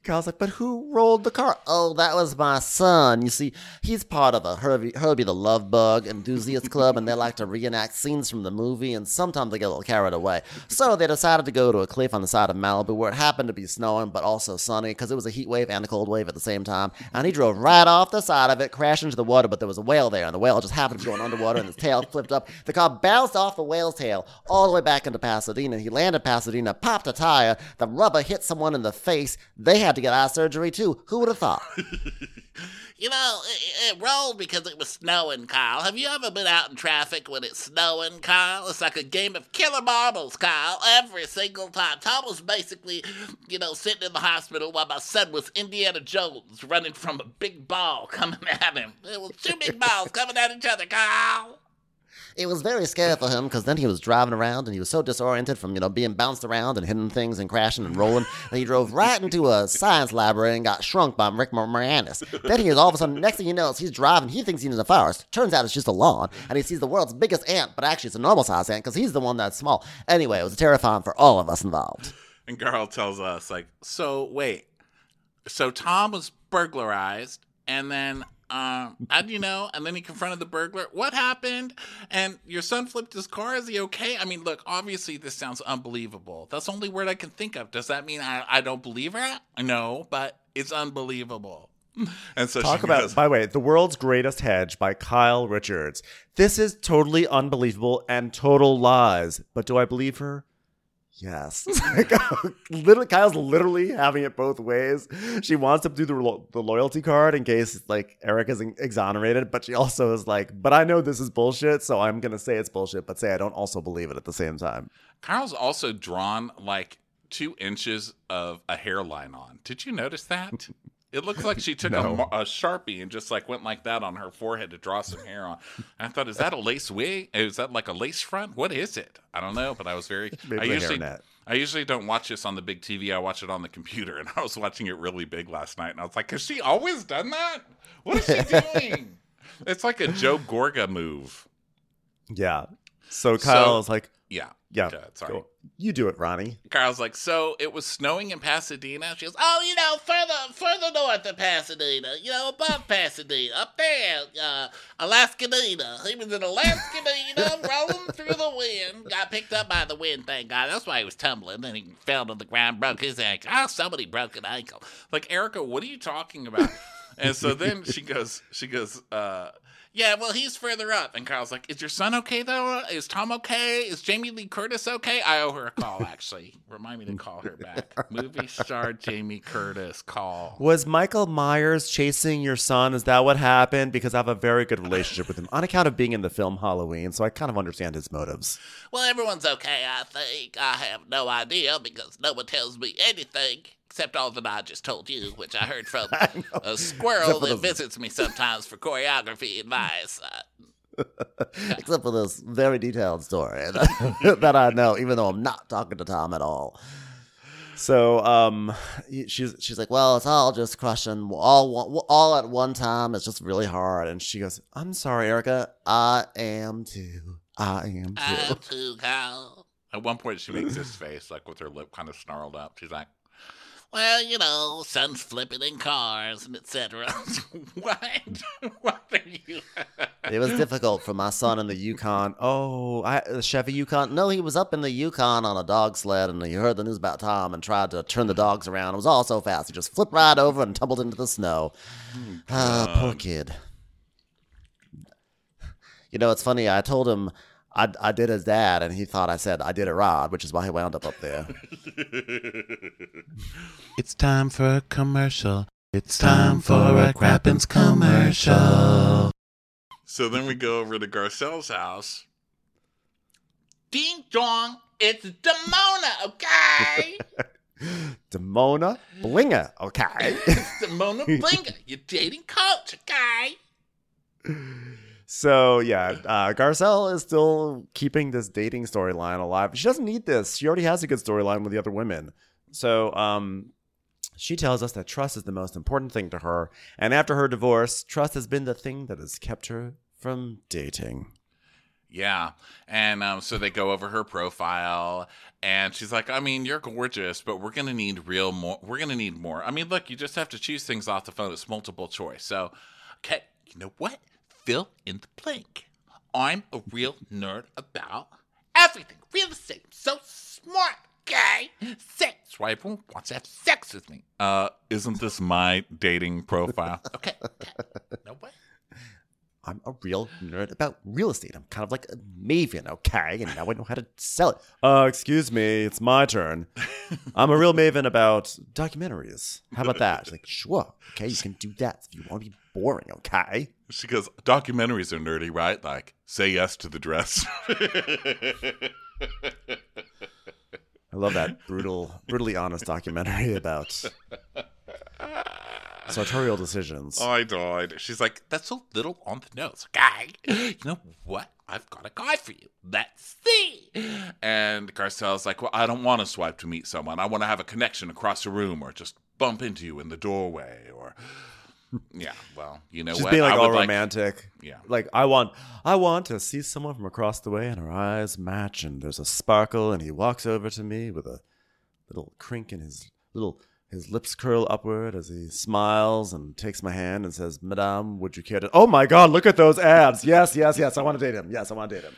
Kyle's like, but who rolled the car? Oh, that was my son. You see, he's part of a Herbie, Herbie the Love Bug enthusiast club, and they like to reenact scenes from the movie, and sometimes they get a little carried away. So they decided to go to a cliff on the side of Malibu where it happened to be snowing, but also sunny, because it was a heat wave and a cold wave at the same time. And he drove right off the side of it, crashed into the water, but there was a whale there, and the whale just happened to be going underwater, and his tail flipped up. The car bounced off the whale's tail all the way back into Pasadena. He landed Pasadena, popped a tire, the rubber hit someone in the face. They had to get eye surgery too. Who would have thought? You know, it, it rolled because it was snowing, Kyle. Have you ever been out in traffic when it's snowing, Kyle? It's like a game of killer marbles, Kyle, every single time. Tom was basically, you know, sitting in the hospital while my son was Indiana Jones running from a big ball coming at him. It was two big balls coming at each other, Kyle. It was very scary for him because then he was driving around and he was so disoriented from, you know, being bounced around and hitting things and crashing and rolling and he drove right into a science library and got shrunk by Rick Moranis. Then he is all of a sudden, next thing he knows, he's driving. He thinks he's in a forest. Turns out it's just a lawn. And he sees the world's biggest ant, but actually it's a normal size ant because he's the one that's small. Anyway, it was terrifying for all of us involved. And Carl tells us, like, so wait, so Tom was burglarized, and then, um, how do you know? And then he confronted the burglar. What happened? And your son flipped his car. Is he okay? I mean, look, obviously this sounds unbelievable. That's the only word I can think of. Does that mean I, I don't believe her? No, but it's unbelievable. And so Talk about, goes, by the way, The World's Greatest Hedge by Kyle Richards. This is totally unbelievable and total lies. But do I believe her? Yes. literally, Kyle's literally having it both ways. She wants to do the, lo- the loyalty card in case like Eric is exonerated, but she also is like, but I know this is bullshit, so I'm gonna say it's bullshit, but say I don't also believe it at the same time. Kyle's also drawn like two inches of a hairline on. Did you notice that? It looks like she took a No. mar- a, sharpie and just like went like that on her forehead to draw some hair on. And I thought, is that a lace wig? Is that like a lace front? What is it? I don't know, but I was very. Maybe I a usually. I usually don't watch this on the big TV. I watch it on the computer, and I was watching it really big last night, and I was like, has she always done that? What is she doing? it's like a Joe Gorga move. Yeah. So Kyle So- is like, Yeah. Yeah, sorry. go. you do it, Ronnie. Kyle's like, so it was snowing in Pasadena. She goes, Oh, you know, further further north of Pasadena, you know, above Pasadena, up there, uh, Alaskanina. He was in Alaskanina, rolling through the wind. Got picked up by the wind, thank God. That's why he was tumbling. Then he fell to the ground, broke his ankle. Oh, somebody broke an ankle. like Erika, what are you talking about? and so then she goes, she goes, uh, yeah, well, he's further up. And Kyle's like, is your son okay though? Is Tom okay? Is Jamie Lee Curtis okay? I owe her a call, actually. Remind me to call her back. Movie star Jamie Curtis, call. Was Michael Myers chasing your son? Is that what happened? Because I have a very good relationship with him on account of being in the film Halloween, so I kind of understand his motives. Well, everyone's okay, I think. I have no idea because no one tells me anything except all that I just told you, which I heard from a squirrel that the- visits me sometimes for choreography advice. Uh, Except for this very detailed story that, that I know, even though I'm not talking to Tom at all. So, um, She's she's like, well, it's all just crushing all all at one time. It's just really hard. and she goes, "I'm sorry, Erika. I am too. I am too. I too, Kyle. At one point, she makes this face, like with her lip kind of snarled up. She's like, Well, you know, son's flipping in cars and etc. what? what are you? It was difficult for my son in the Yukon. Oh, I, the Chevy Yukon. No, he was up in the Yukon on a dog sled, and he heard the news about Tom and tried to turn the dogs around. It was all so fast. He just flipped right over and tumbled into the snow. Ah, poor kid. You know, it's funny. I told him I, I did his dad, and he thought I said I did it Rod, which is why he wound up up there. It's time for a commercial. It's time for a Crappens commercial. So then we go over to Garcelle's house. Ding dong, it's Demona, okay? Demona Blinger. Okay. it's Demona Blinger, your dating coach, okay? So yeah, uh, Garcelle is still keeping this dating storyline alive. She doesn't need this. She already has a good storyline with the other women. So um, she tells us that trust is the most important thing to her, and after her divorce, trust has been the thing that has kept her from dating. Yeah. And um, so they go over her profile, and she's like, I mean, you're gorgeous, but we're going to need real more. We're going to need more. I mean, look, you just have to choose things off the phone. It's multiple choice. So, okay, you know what? Fill in the blank. I'm a real nerd about Everything, real estate, I'm so smart, okay? Sex, That's why everyone wants to have sex with me. Uh, isn't this my dating profile? okay, okay. No way. I'm a real nerd about real estate. I'm kind of like a maven, okay? And now I know how to sell it. Uh, excuse me, it's my turn. I'm a real maven about documentaries. How about that? She's like, sure, okay, you can do that if you want to be boring, okay? She goes, documentaries are nerdy, right? Like, say yes to the dress. I love that brutal, brutally honest documentary about sartorial decisions. Oh, I died. She's like, that's a little on the nose. Guy, you know what? I've got a guy for you. Let's see. And Garcelle's like, well, I don't want to swipe to meet someone. I want to have a connection across the room or just bump into you in the doorway or. Yeah, well, you know She's what? being like I all romantic. yeah. Like I want, I want to see someone from across the way, and our eyes match, and there's a sparkle, and he walks over to me with a little crink in his little. His lips curl upward as he smiles and takes my hand and says, "Madame, would you care to?" Oh my God! Look at those abs! Yes, yes, yes. I want to date him. Yes, I want to date him.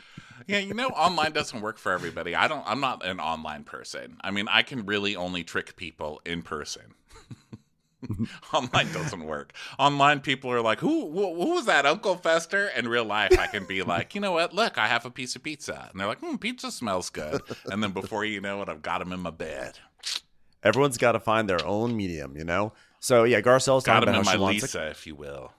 Yeah, you know, online doesn't work for everybody. I don't. I'm not an online person. I mean, I can really only trick people in person. online doesn't work. Online, people are like, "Who? Who, who was that, Uncle Fester?" In real life, I can be like, "You know what? Look, I have a piece of pizza," and they're like, "Hmm, pizza smells good." And then before you know it, I've got them in my bed. Everyone's got to find their own medium, you know. So yeah, Garcelle's Got talking about in how my she wants Leesa, if you will.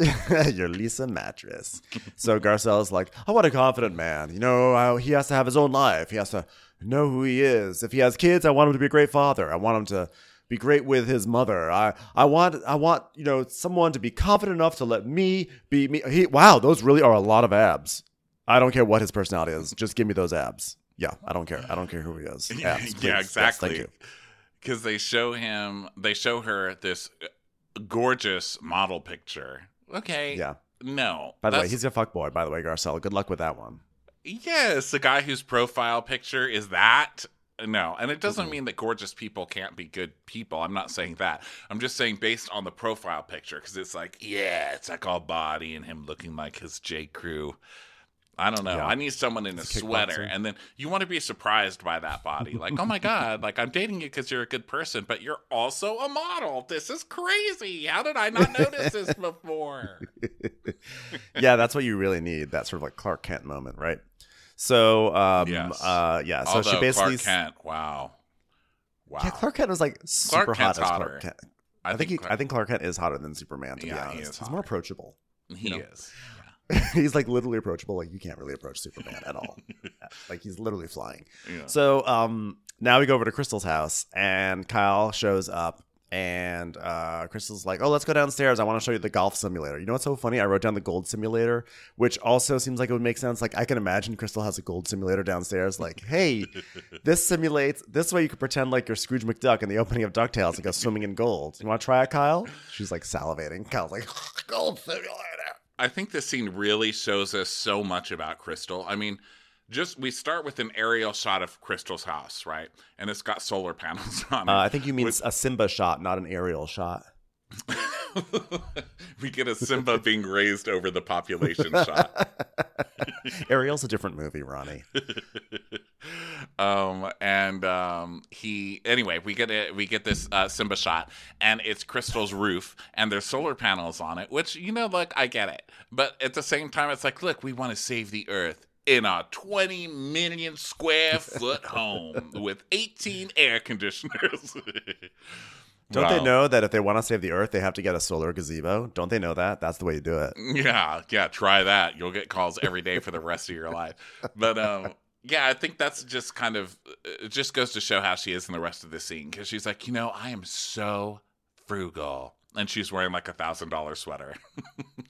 your Leesa mattress. So Garcelle's like, I want a confident man. You know, uh, he has to have his own life. He has to know who he is. If he has kids, I want him to be a great father. I want him to be great with his mother. I, I want, I want, you know, someone to be confident enough to let me be me. He, wow, those really are a lot of abs. I don't care what his personality is. Just give me those abs. Yeah, I don't care. I don't care who he is. Abs, yeah, exactly. Because they show him, they show her this uh, gorgeous model picture. Okay. Yeah. No. By the way, he's a fuck boy. by the way, Garcelle. Good luck with that one. Yes, the guy whose profile picture is that. No, and it doesn't mm-hmm. mean that gorgeous people can't be good people. I'm not saying that. I'm just saying based on the profile picture because it's like, yeah, it's like all body and him looking like his J. Crew. I don't know. Yeah. I need someone in a a sweater, and then you want to be surprised by that body. Like, oh my god, like I'm dating you because you're a good person, but you're also a model. This is crazy. How did I not notice this before? yeah, that's what you really need. That sort of like Clark Kent moment, right? So, um, Yes. uh, yeah. So Although she basically, Clark Kent, wow, wow. yeah, Clark Kent was like super hot Kent's as hotter. Clark Kent. I, think, he, Clark- I think Clark Kent is hotter than Superman. To Yeah, be he honest, is he's more approachable. he know? is. he's like literally approachable. Like you can't really approach Superman at all. like he's literally flying. Yeah. So um, now we go over to Crystal's house, and Kyle shows up, and uh, Crystal's like, "Oh, let's go downstairs. I want to show you the golf simulator." You know what's so funny? I wrote down the gold simulator, which also seems like it would make sense. Like I can imagine Crystal has a gold simulator downstairs. Like, hey, this simulates this way. You could pretend like you're Scrooge McDuck in the opening of Ducktales and go swimming in gold. You want to try it, Kyle? She's like salivating. Kyle's like, gold simulator. I think this scene really shows us so much about Crystal. I mean, just we start with an aerial shot of Crystal's house, right? And it's got solar panels on it. Uh, I think you mean a Simba shot, not an aerial shot. we get a Simba being raised over the population shot. Ariel's a different movie, Ronnie. um and um he anyway we get it we get this uh simba shot and it's crystal's roof and there's solar panels on it which you know look i get it but at the same time it's like look we want to save the earth in a 20 million square foot home with 18 air conditioners Don't Wow. they know that if they want to save the Earth, they have to get a solar gazebo? Don't they know that? That's the way you do it. Yeah, yeah, try that. You'll get calls every day for the rest of your life. But um yeah, I think that's just kind of it just goes to show how she is in the rest of the scene cuz she's like, "You know, I am so frugal." And she's wearing like a $1000 sweater.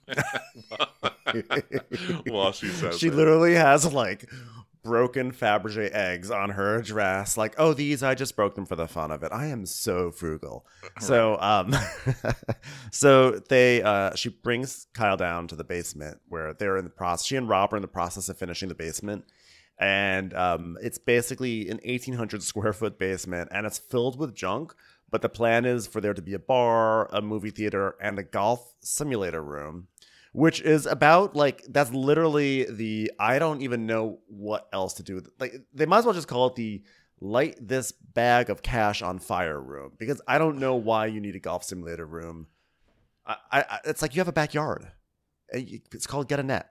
While she says she it. literally has like broken Fabergé eggs on her dress. Like, oh, these I just broke them for the fun of it. I am so frugal. So, um, so they, uh, she brings Kyle down to the basement where they're in the process. She and Rob are in the process of finishing the basement. And um, it's basically an 1,800 square foot basement, and it's filled with junk. But the plan is for there to be a bar, a movie theater, and a golf simulator room which is about like that's literally the I don't even know what else to do. Like they might as well just call it the light this bag of cash on fire room because I don't know why you need a golf simulator room. I, I it's like you have a backyard. It's called get a net.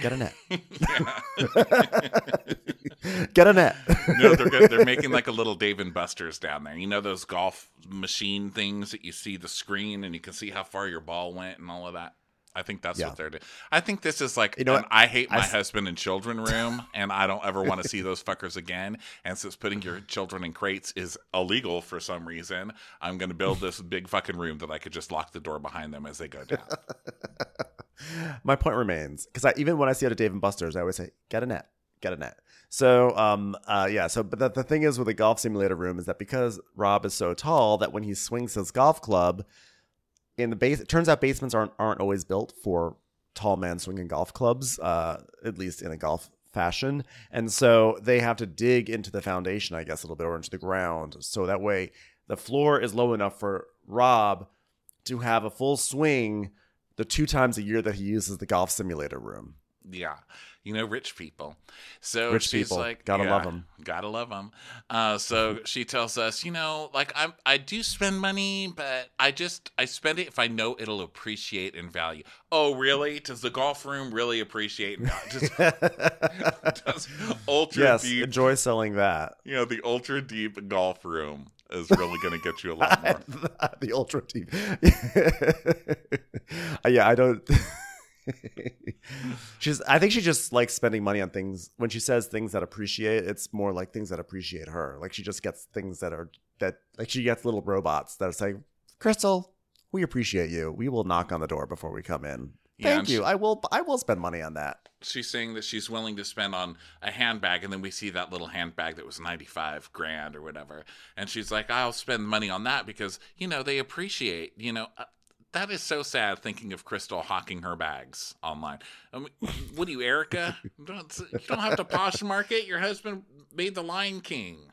Get a net. get a net. no, they're good. They're making like a little Dave and Buster's down there. You know those golf machine things that you see the screen and you can see how far your ball went and all of that. I think that's Yeah. what they're doing. I think this is like You know an? I hate my husband and children room, and I don't ever want to see those fuckers again. And since putting your children in crates is illegal for some reason, I'm going to build this big fucking room that I could just lock the door behind them as they go down. my point remains because I, even when I see it at Dave and Buster's, I always say, "Get a net, get a net." So, um, uh, yeah. So, but the, the thing is with the golf simulator room is that because Rob is so tall that when he swings his golf club in the base, it turns out basements aren't aren't always built for tall man swinging golf clubs, uh, at least in a golf fashion, and so they have to dig into the foundation, I guess, a little bit or into the ground, so that way the floor is low enough for Rob to have a full swing the two times a year that he uses the golf simulator room. Yeah, you know, rich people. So Rich she's people. like, Gotta yeah, them. Gotta love them. Uh, so she tells us, you know, like I I do spend money, but I just I spend it if I know it'll appreciate in value. Oh, really? Does the golf room really appreciate? in value? Does, does ultra yes, deep, enjoy selling that. you know, the ultra deep golf room is really going to get you a lot more. the ultra deep. Yeah, I don't. She's. I think she just likes spending money on things. When she says things that appreciate, it's more like things that appreciate her. Like she just gets things that are that. Like she gets little robots that are saying, "Crystal, we appreciate you. We will knock on the door before we come in. Yeah, Thank you. she- I will. I will spend money on that." she's saying that she's willing to spend on a handbag and then we see that little handbag that was 95 grand or whatever and she's like i'll spend money on that because you know they appreciate you know uh, that is so sad thinking of crystal hawking her bags online I mean, what are you erika you don't, you don't have to posh market your husband made the lion king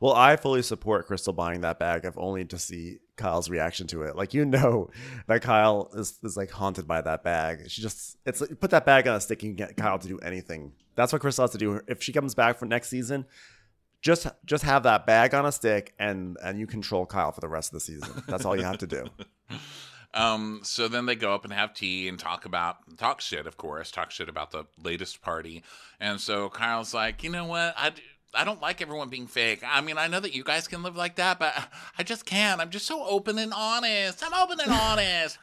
Well, I fully support Crystal buying that bag, if only to see Kyle's reaction to it. Like you know that Kyle is, is like haunted by that bag. She just it's like, put that bag on a stick and get Kyle to do anything. That's what Crystal has to do. If she comes back for next season, just just have that bag on a stick and and you control Kyle for the rest of the season. That's all you have to do. Um, so then they go up and have tea and talk about talk shit, of course, talk shit about the latest party. And so Kyle's like, you know what, I. d- I don't like everyone being fake. I mean, I know that you guys can live like that, but I just can't. I'm just so open and honest. I'm open and honest.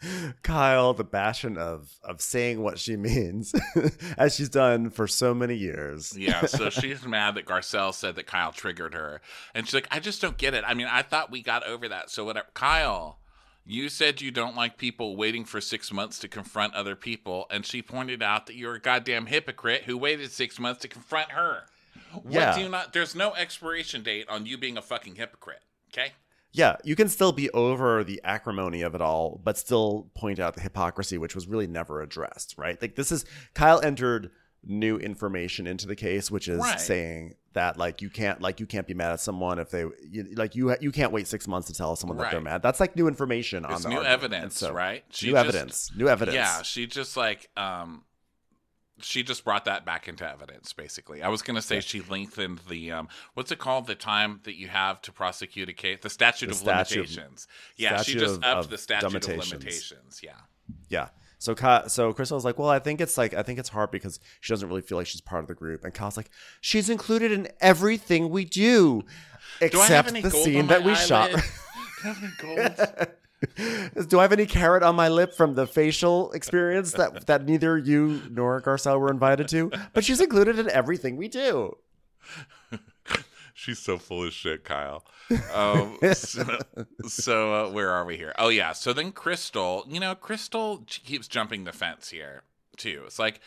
Kyle, the bastion of of saying what she means, as she's done for so many years. yeah, so she's mad that Garcelle said that Kyle triggered her. And she's like, I just don't get it. I mean, I thought we got over that. So whatever. Kyle, you said you don't like people waiting for six months to confront other people. And she pointed out that you're a goddamn hypocrite who waited six months to confront her. What Yeah. do you not? There's no expiration date on you being a fucking hypocrite. Okay? Yeah, you can still be over the acrimony of it all, but still point out the hypocrisy, which was really never addressed, right? Like this is Kyle entered new information into the case, which is Right. saying that like you can't like you can't be mad at someone if they you, like you you can't wait six months to tell someone that they're mad. That's like new information on It's the new argument. Evidence, so- right? She new just- evidence, new evidence. Yeah, she just like um she just brought that back into evidence basically. I was going to say she lengthened the um what's it called the time that you have to prosecute a case the statute The of statute limitations. yeah, she just of- upped of the statute of limitations. limitations. Yeah. Yeah. So Ky- so Crystal's like, well, I think it's like I think it's hard because she doesn't really feel like she's part of the group, and Kyle's like, she's included in everything we do, Do except any the scene that we shot. eyelid? Do Do I have any carrot on my lip from the facial experience that that neither you nor Garcelle were invited to? But she's included in everything we do. She's so full of shit, Kyle. Um, so so uh, where are we here? Oh yeah. So then Crystal, you know, Crystal keeps jumping the fence here too. It's like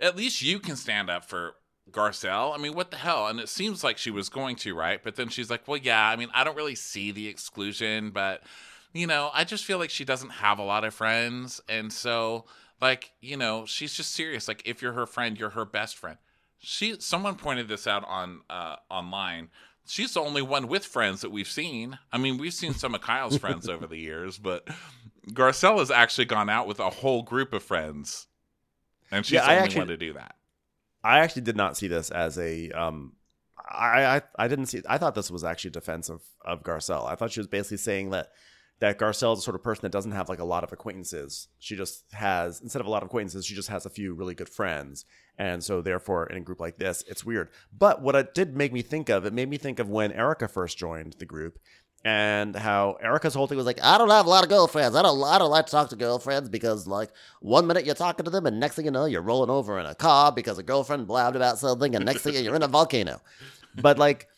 at least you can stand up for Garcelle. I mean, what the hell? And it seems like she was going to, right? But then she's like, well, yeah. I mean, I don't really see the exclusion, but you know, I just feel like she doesn't have a lot of friends, and so like you know, she's just serious. Like if you're her friend, you're her best friend she someone pointed this out on uh online she's the only one with friends that we've seen i mean we've seen some of kyle's friends over the years but garcelle has actually gone out with a whole group of friends and she's Yeah, the I only actually- one to do that I actually did not see this as a um I I, I didn't see I thought this was actually defensive of Garcelle. I thought she was basically saying that that Garcelle is the sort of person that doesn't have like a lot of acquaintances. She just has instead of a lot of acquaintances, she just has a few really good friends. And so therefore in a group like this, it's weird. But what it did make me think of, it made me think of when Erika first joined the group and how Erika's whole thing was like, I don't have a lot of girlfriends. I don't. I don't like to talk to girlfriends because, like, one minute you're talking to them, and next thing you know, you're rolling over in a car because a girlfriend blabbed about something, and next thing you're in a volcano. but like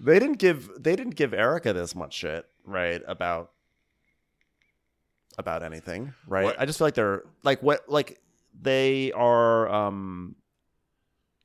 they didn't give they didn't give Erika this much shit, right? About about anything, right? What- I just feel like they're like what like they are um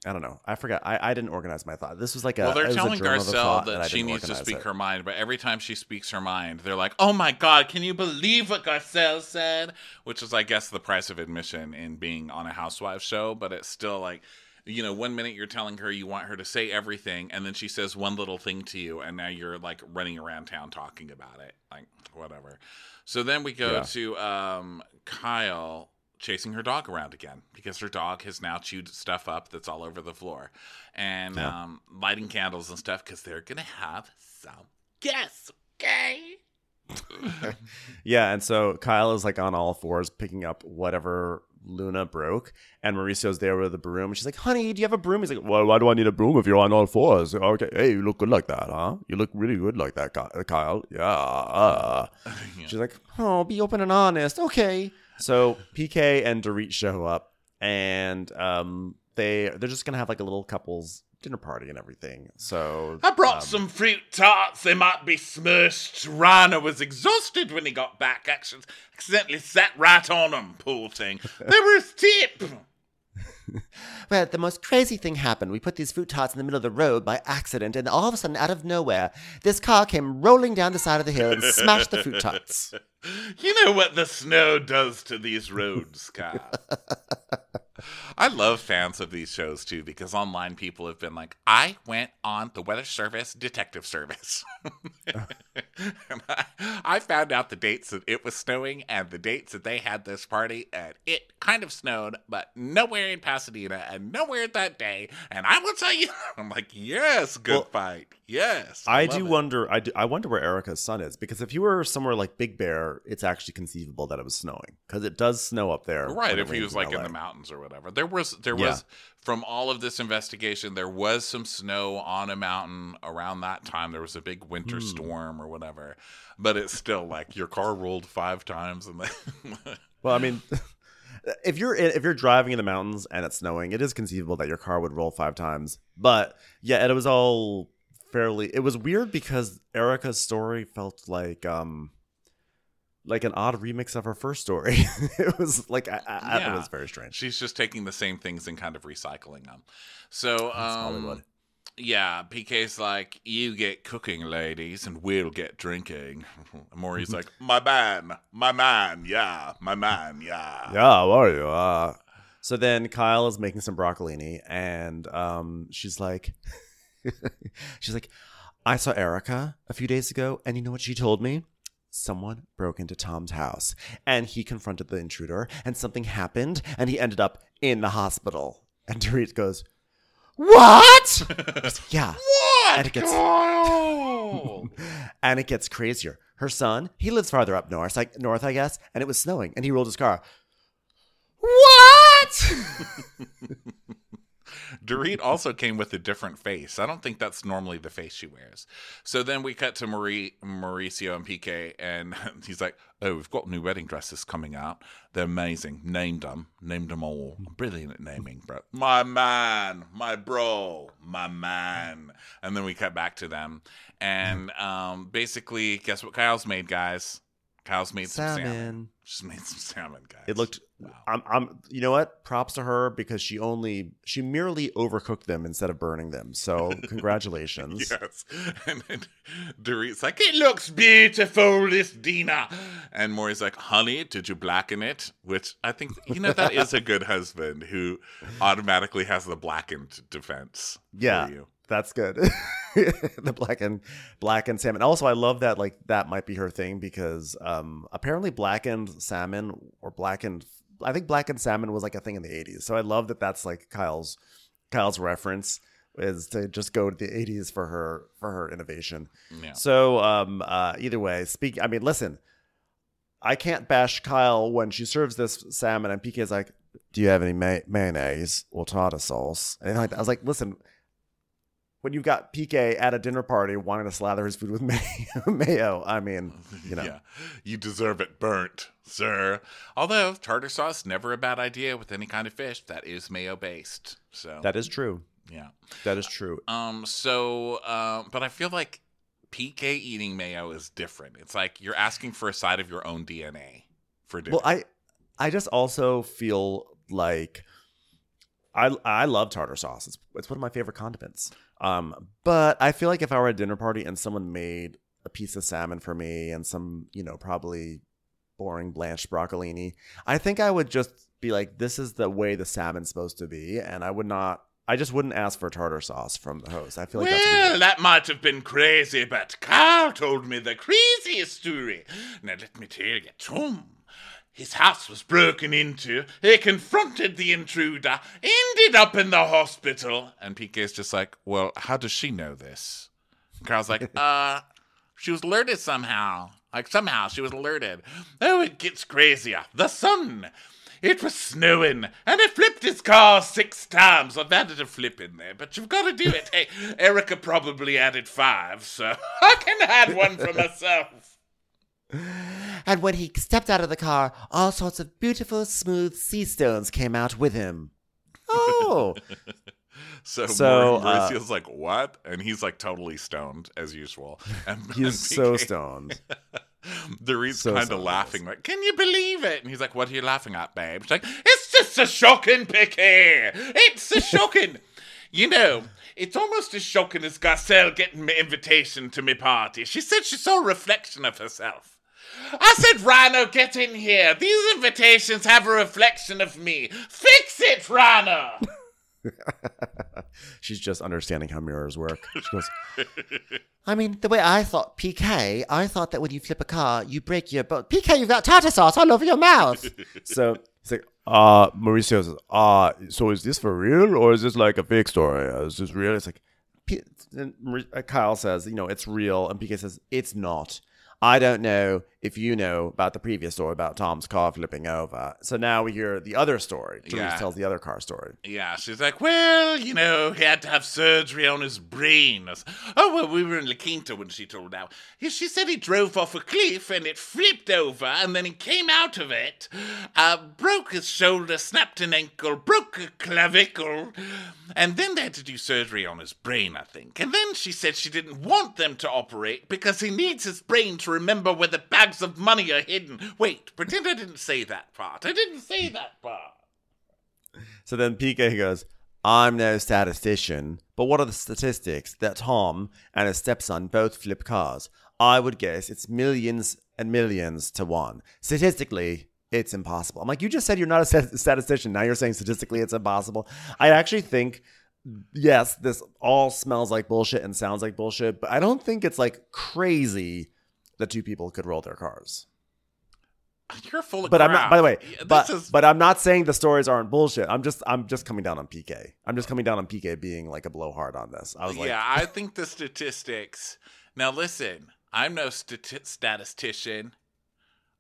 I don't know. I forgot. I, I didn't organize my thought. This was like a well, they're telling Garcelle thought, and I that she needs to speak it. her mind, but every time she speaks her mind, they're like, "Oh my god, can you believe what Garcelle said?" Which is, I guess, the price of admission in being on a housewife show. But it's still like, you know, one minute you're telling her you want her to say everything, and then she says one little thing to you, and now you're like running around town talking about it, like whatever. So then we go Yeah. to um, Kyle chasing her dog around again because her dog has now chewed stuff up that's all over the floor and Yeah. um, lighting candles and stuff because they're gonna have some guests okay Yeah, and so Kyle is like on all fours picking up whatever Luna broke, and Mauricio's there with a broom. She's like, "Honey, do you have a broom?" He's like, "Well, why do I need a broom if you're on all fours?" Okay, hey, you look good like that, huh? You look really good like that, Kyle. Yeah. uh." She's like, "Oh, be open and honest." Okay. So PK and Dorit show up, and um, they they're just gonna have like a little couples dinner party and everything. So I brought um, some fruit tarts. They might be smushed. Rana was exhausted when he got back. Actually, accidentally sat right on them. Poor thing. They were his tip. Well, the most crazy thing happened. We put these fruit tarts in the middle of the road by accident, and all of a sudden, out of nowhere, this car came rolling down the side of the hill and smashed the fruit tarts. You know what the snow does to these roads, Kyle. I love fans of these shows too because online people have been like, I went on the Weather Service Detective Service. and I, I found out the dates that it was snowing and the dates that they had this party, and it kind of snowed, but nowhere in Pasadena and nowhere that day. And I will tell you, I'm like, yes, good Well, fight. Yes. I love do it. wonder. I do, I wonder where Erika's son is because if you were somewhere like Big Bear, it's actually conceivable that it was snowing because it does snow up there. Right, if he was like in the mountains or whatever. There was there Yeah. was from all of this investigation, there was some snow on a mountain around that time. There was a big winter Hmm. storm or whatever. But it's still like your car rolled five times and then Well, I mean, if you're in, if you're driving in the mountains and it's snowing, it is conceivable that your car would roll five times. But yeah, it was all fairly. It was weird because Erika's story felt like um like an odd remix of her first story. it was like I, I, Yeah. it was very strange. she's just taking the same things and kind of recycling them. So um. Yeah, PK's like, you get cooking, ladies, and we'll get drinking. Maury's like, my man, my man, yeah, my man, yeah. Yeah, how are you? Uh, so then Kyle is making some broccolini, and um, she's like, she's like, I saw Erika a few days ago, and you know what she told me? Someone broke into Tom's house, and he confronted the intruder, and something happened, and he ended up in the hospital. And Dorit goes, "What?" Yeah, What? And it gets- and it gets crazier. Her son, he lives farther up north, like north, I guess, and it was snowing, and he rolled his car. What? Dorit also came with a different face. I don't think that's normally the face she wears. So then we cut to Marie, Mauricio and PK, and he's like, "Oh, we've got new wedding dresses coming out. They're amazing. Named them, named them all. Brilliant at naming, bro. My man, my bro, my man." And then we cut back to them, and um, basically, guess what Kyle's made, guys? Kyle's made some salmon. Salmon. She's made some salmon, guys. It looked. Wow. I'm. I'm. You know what? Props to her because she only she merely overcooked them instead of burning them. So congratulations. Yes. And then Dorit's like, it looks beautiful, this dinner. And Maury's like, honey, did you blacken it? Which I think, you know, that is a good husband who automatically has the blackened defense. Yeah. That's good. the black and blackened salmon. Also, I love that like that might be her thing because um apparently blackened salmon or blackened I think blackened salmon was like a thing in the 80s. So I love that that's like Kyle's Kyle's reference is to just go to the 80s for her for her innovation. Yeah. So um uh either way, speak I mean listen, I can't bash Kyle when she serves this salmon, and PK's like, "Do you have any may- mayonnaise or tartar sauce?" And like, that. I was like, "Listen." When you've got PK at a dinner party wanting to slather his food with mayo, I mean, you know, Yeah, you deserve it burnt, sir. Although tartar sauce never a bad idea with any kind of fish that is mayo based. So that is true. yeah. That is true. Um. So, um. But I feel like PK eating mayo is different. It's like you're asking for a side of your own DNA for dinner. Well, I I just also feel like I I love tartar sauce. It's it's one of my favorite condiments. Um, but I feel like if I were at a dinner party and someone made a piece of salmon for me and some, you know, probably boring blanched broccolini, I think I would just be like, this is the way the salmon's supposed to be, and I would not. I just wouldn't ask for tartar sauce from the host. I feel like that's well, that might have been crazy, but Kyle told me the craziest story. Now, let me tell you, Tom. His house was broken into. He confronted the intruder, ended up in the hospital. And PK's just like, well, how does she know this? And Kyle's like, uh, she was alerted somehow. Like, somehow she was alerted. Oh, it gets crazier. The sun. It was snowing, and he flipped his car six times. I've added a flip in there, but you've got to do it. Hey, Erika probably added five, so I can add one for myself. And when he stepped out of the car, all sorts of beautiful, smooth sea stones came out with him. Oh, So, So, Maureen uh, Mauricio's like, what? And he's like totally stoned, as usual. And, and he's so PK stoned. The So kind of laughing, like, "Can you believe it?" And he's like, "What are you laughing at, babe?" She's like, "It's just a shocking picky. It's a shocking. you know, it's almost as shocking as Garcelle getting me invitation to me party. She said she saw a reflection of herself." I said, Rhino, get in here. These invitations have a reflection of me. Fix it, Rhino. She's just understanding how mirrors work. She goes, I mean, the way I thought PK, I thought that when you flip a car, you break your boat. PK, you've got tartar sauce all over your mouth. so he's like, uh, Mauricio says, uh, so is this for real or is this like a fake story? Uh, Is this real? It's like, P- and uh, Kyle says, you know, it's real. And PK says, it's not. I don't know if you know about the previous story about Tom's car flipping over. So now we hear the other story. Therese Yeah. tells the other car story. Yeah, she's like, well, you know, he had to have surgery on his brain. Oh, well, we were in La Quinta when she told out. She said he drove off a cliff and it flipped over, and then he came out of it, uh, broke his shoulder, snapped an ankle, broke a clavicle, and then they had to do surgery on his brain, I think. And then she said she didn't want them to operate because he needs his brain to remember where the bags of money are hidden. Wait, pretend I didn't say that part. I didn't say that part. So then PK goes, I'm no statistician, but what are the statistics that Tom and his stepson both flip cars? I would guess it's millions and millions to one. Statistically, it's impossible. I'm like, you just said you're not a statistician. Now you're saying statistically it's impossible. I actually think, yes, this all smells like bullshit and sounds like bullshit, but I don't think it's like crazy that two people could roll their cars. You're full of But I'm not. By the way, Yeah, but is- but I'm not saying the stories aren't bullshit. I'm just I'm just coming down on PK. I'm just coming down on PK being like a blowhard on this. I was like, yeah, I think the statistics. Now, listen, I'm no stati- statistician.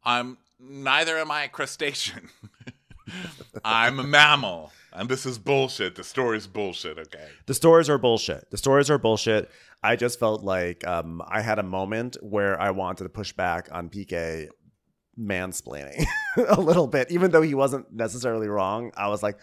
I'm neither am I a crustacean. I'm a mammal, and this is bullshit. The story's bullshit. Okay. the stories are bullshit. The stories are bullshit. I just felt like um, I had a moment where I wanted to push back on PK mansplaining a little bit, even though he wasn't necessarily wrong. I was like,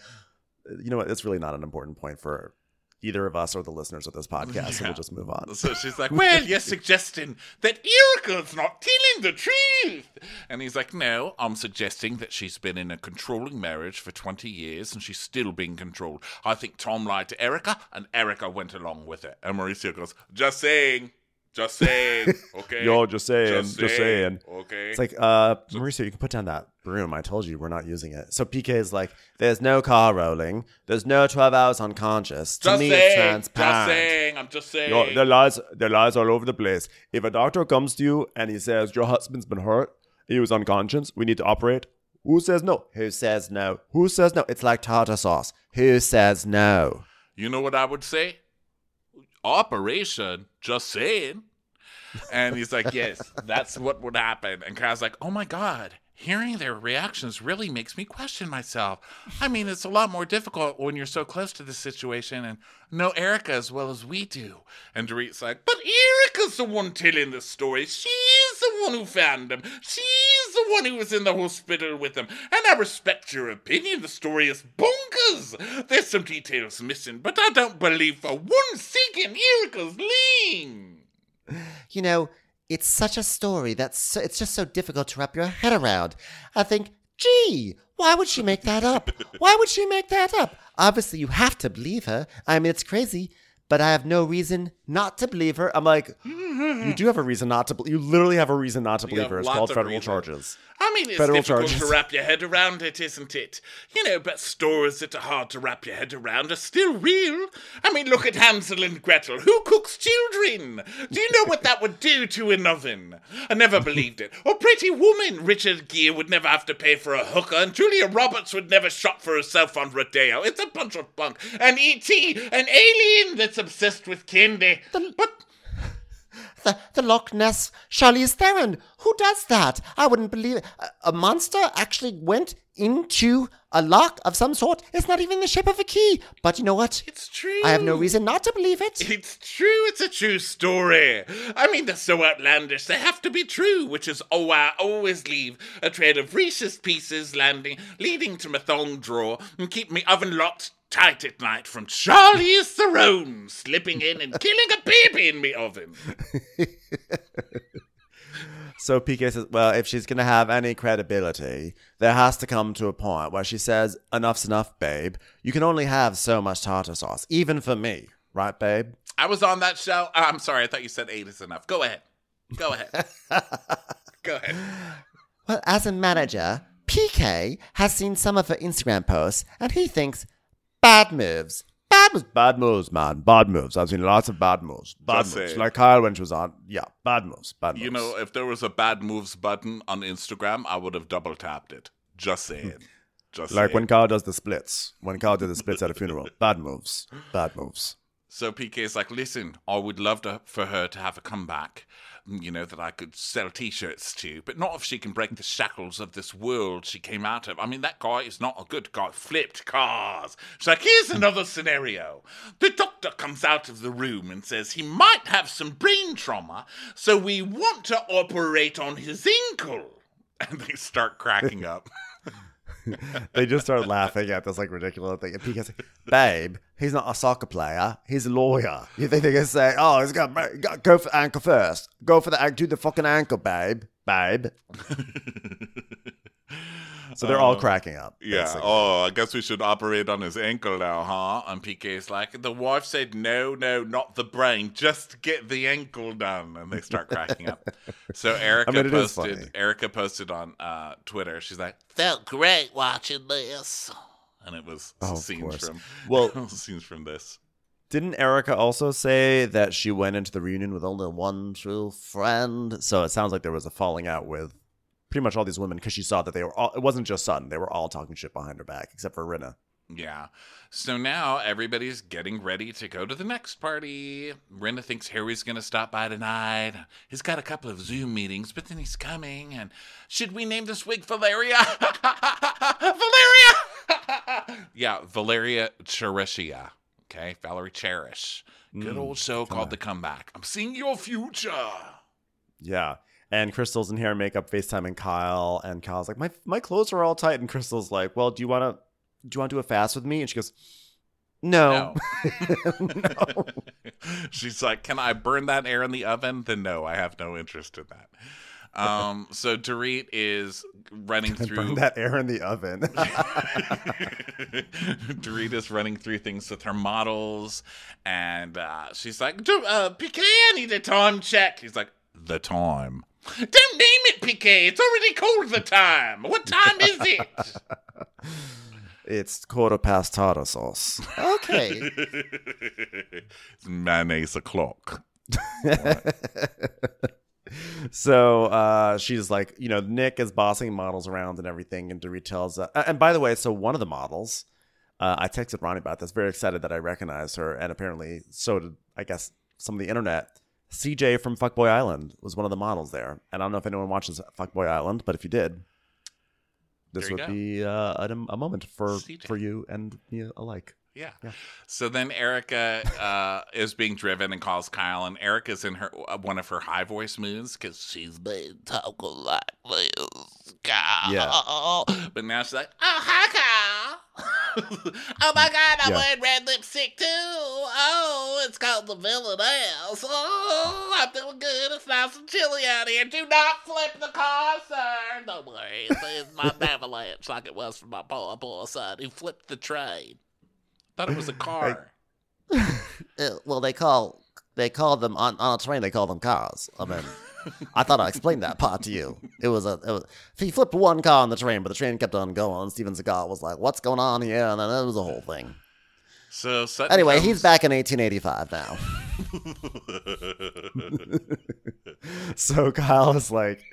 you know what? It's really not an important point for either of us or the listeners of this podcast. So Yeah. we'll just move on. So she's like, "Well, you're suggesting that Erika's not telling the truth," and he's like, "No, I'm suggesting that she's been in a controlling marriage for 20 years and she's still being controlled. I think Tom lied to Erika, and Erika went along with it." And Mauricio goes, "Just saying, just saying, okay." Yo, just saying, just saying. Okay. It's like, uh, Mauricio, you can put down that broom. I told you we're not using it. So PK is like, there's no car rolling. There's no 12 hours unconscious. To just me, saying, it's just saying. I'm just saying. Yo, there lies, there lies all over the place. If a doctor comes to you and he says your husband's been hurt, he was unconscious, we need to operate. Who says no? Who says no? Who says no? It's like tartar sauce. Who says no? You know what I would say? Operation, just saying. And he's like, yes, that's what would happen. And Kyle's like, oh my God, hearing their reactions really makes me question myself. I mean, it's a lot more difficult when you're so close to the situation and know Erika as well as we do. And Dorit's like, but Erika's the one telling the story. She's the one who found him. She's the one who was in the hospital with him. And I respect your opinion. The story is bonkers. There's some details missing, but I don't believe for one second Erika's lying. You know, it's such a story that's so, it's just so difficult to wrap your head around. I think, gee, why would she make that up? Why would she make that up? Obviously, you have to believe her. I mean, it's crazy, but I have no reason not to believe her. I'm like, You do have a reason not to. Be- you literally have a reason not to believe her. It's called federal reasons. charges. I mean, it's Federal difficult charges. to wrap your head around it, isn't it? You know, but stories that are hard to wrap your head around are still real. I mean, look at Hansel and Gretel. Who cooks children? Do you know what that would do to an oven? I never believed it. Or Pretty Woman. Richard Gere would never have to pay for a hooker, and Julia Roberts would never shop for herself on Rodeo. It's a bunch of bunk. And E.T., an alien that's obsessed with candy. But the, the Loch Ness Charlize Theron. Who does that? I wouldn't believe it. A, a monster actually went into a lock of some sort. It's not even the shape of a key. But you know what? it's true. I have no reason not to believe it. It's true. It's a true story. I mean, they're so outlandish. They have to be true, which is oh, I always leave a trail of Reese's pieces landing, leading to my thong drawer, and keep me oven locked tight at night from Charlize Theron slipping in and killing a baby in me oven. So PK says, well, if she's going to have any credibility, there has to come to a point where she says, enough's enough, babe. You can only have so much tartar sauce, even for me. Right, babe? I was on that show. Uh, I'm sorry. I thought you said eight is enough. Go ahead. Go ahead. Go ahead. Well, as a manager, PK has seen some of her Instagram posts and he thinks bad moves. Bad moves. Bad moves, man. Bad moves. I've seen lots of bad moves. Bad Just moves. saying. Like Kyle when she was on. Yeah, bad moves. Bad moves. You know, if there was a bad moves button on Instagram, I would have double tapped it. Just hmm. saying. Just like saying. when Kyle does the splits. When Kyle did the splits at a funeral. Bad moves. Bad moves. So PK is like, listen, I would love to, for her to have a comeback, mm, you know, that I could sell T-shirts to, but not if she can break the shackles of this world she came out of. I mean, that guy is not a good guy. Flipped cars. She's like, here's another scenario. The doctor comes out of the room and says he might have some brain trauma, so we want to operate on his ankle. And they start cracking up. They just start laughing at this like ridiculous thing. And PK's like, babe, he's not a soccer player. He's a lawyer. You think they're going to say, oh, he's got, got go for the ankle first. Go for the. Do the fucking ankle, babe. Babe. so they're all cracking up. Yeah. basically. Oh, I guess we should operate on his ankle now, huh? And PK's like, the wife said, no, no, not the brain. Just get the ankle done. And they start cracking up. So Erika I mean, posted. Erika posted on uh, Twitter. She's like, Felt great watching this. and it was Oh, scenes from Well- scenes from this. Didn't Erika also say that she went into the reunion with only one true friend? So it sounds like there was a falling out with pretty much all these women because she saw that they were all, it wasn't just Sutton. They were all talking shit behind her back, except for Rinna. Yeah. So now everybody's getting ready to go to the next party. Rinna thinks Harry's going to stop by tonight. He's got a couple of Zoom meetings, but then he's coming. And should we name this wig Valeria? Valeria! yeah, Valeria Cherishia. Okay, Valerie Cherish. Good mm, old show called The Comeback. I'm seeing your future. Yeah. And Crystal's in hair and makeup, FaceTiming Kyle, and Kyle's like, My my clothes are all tight. And Crystal's like, Well, do you wanna do you wanna do a fast with me? And she goes, No. No. She's like, Can I burn that air in the oven? Then no, I have no interest in that. Um, so Dorit is running through Burn that air in the oven. Dorit is running through things with her models, and uh, she's like, "Do- uh, PK, I need a time check. He's like, The time. Don't name it, PK. It's already called the time. What time is it? it's quarter past tartar sauce. Okay. it's mayonnaise o'clock. so uh, she's like, you know, Nick is bossing models around and everything, and Dorit tells. Uh, and by the way, so one of the models, uh, I texted Ronnie about this. Very excited that I recognized her, and apparently so did I guess some of the internet. CJ from Fuckboy Island was one of the models there. And I don't know if anyone watches Fuckboy Island, but if you did, this you would go. be uh, a, a moment for CJ. for you and me alike. Yeah. Yeah. So then Erika uh, is being driven and calls Kyle, and Erika's in her uh, one of her high voice moods because she's been talking like this, Kyle. Yeah. But now she's like, Oh, hi, Kyle. oh my God, I'm Yeah. wearing red lipstick too. Oh, it's called the Villanelle. Oh, I'm doing good. It's nice and chilly out here. Do not flip the car, sir. Don't worry, it's, it's my avalanche like it was for my poor, poor son who flipped the train. Thought it was a car. Uh, well, they call they call them on, on a train. They call them cars. I mean, I thought I explained that part to you. It was a it was, he flipped one car on the train, but the train kept on going. And Steven Seagal was like, "What's going on here?" And then it was a whole thing. So Sutton Anyway, comes- he's back in 1885 now. So Kyle is like,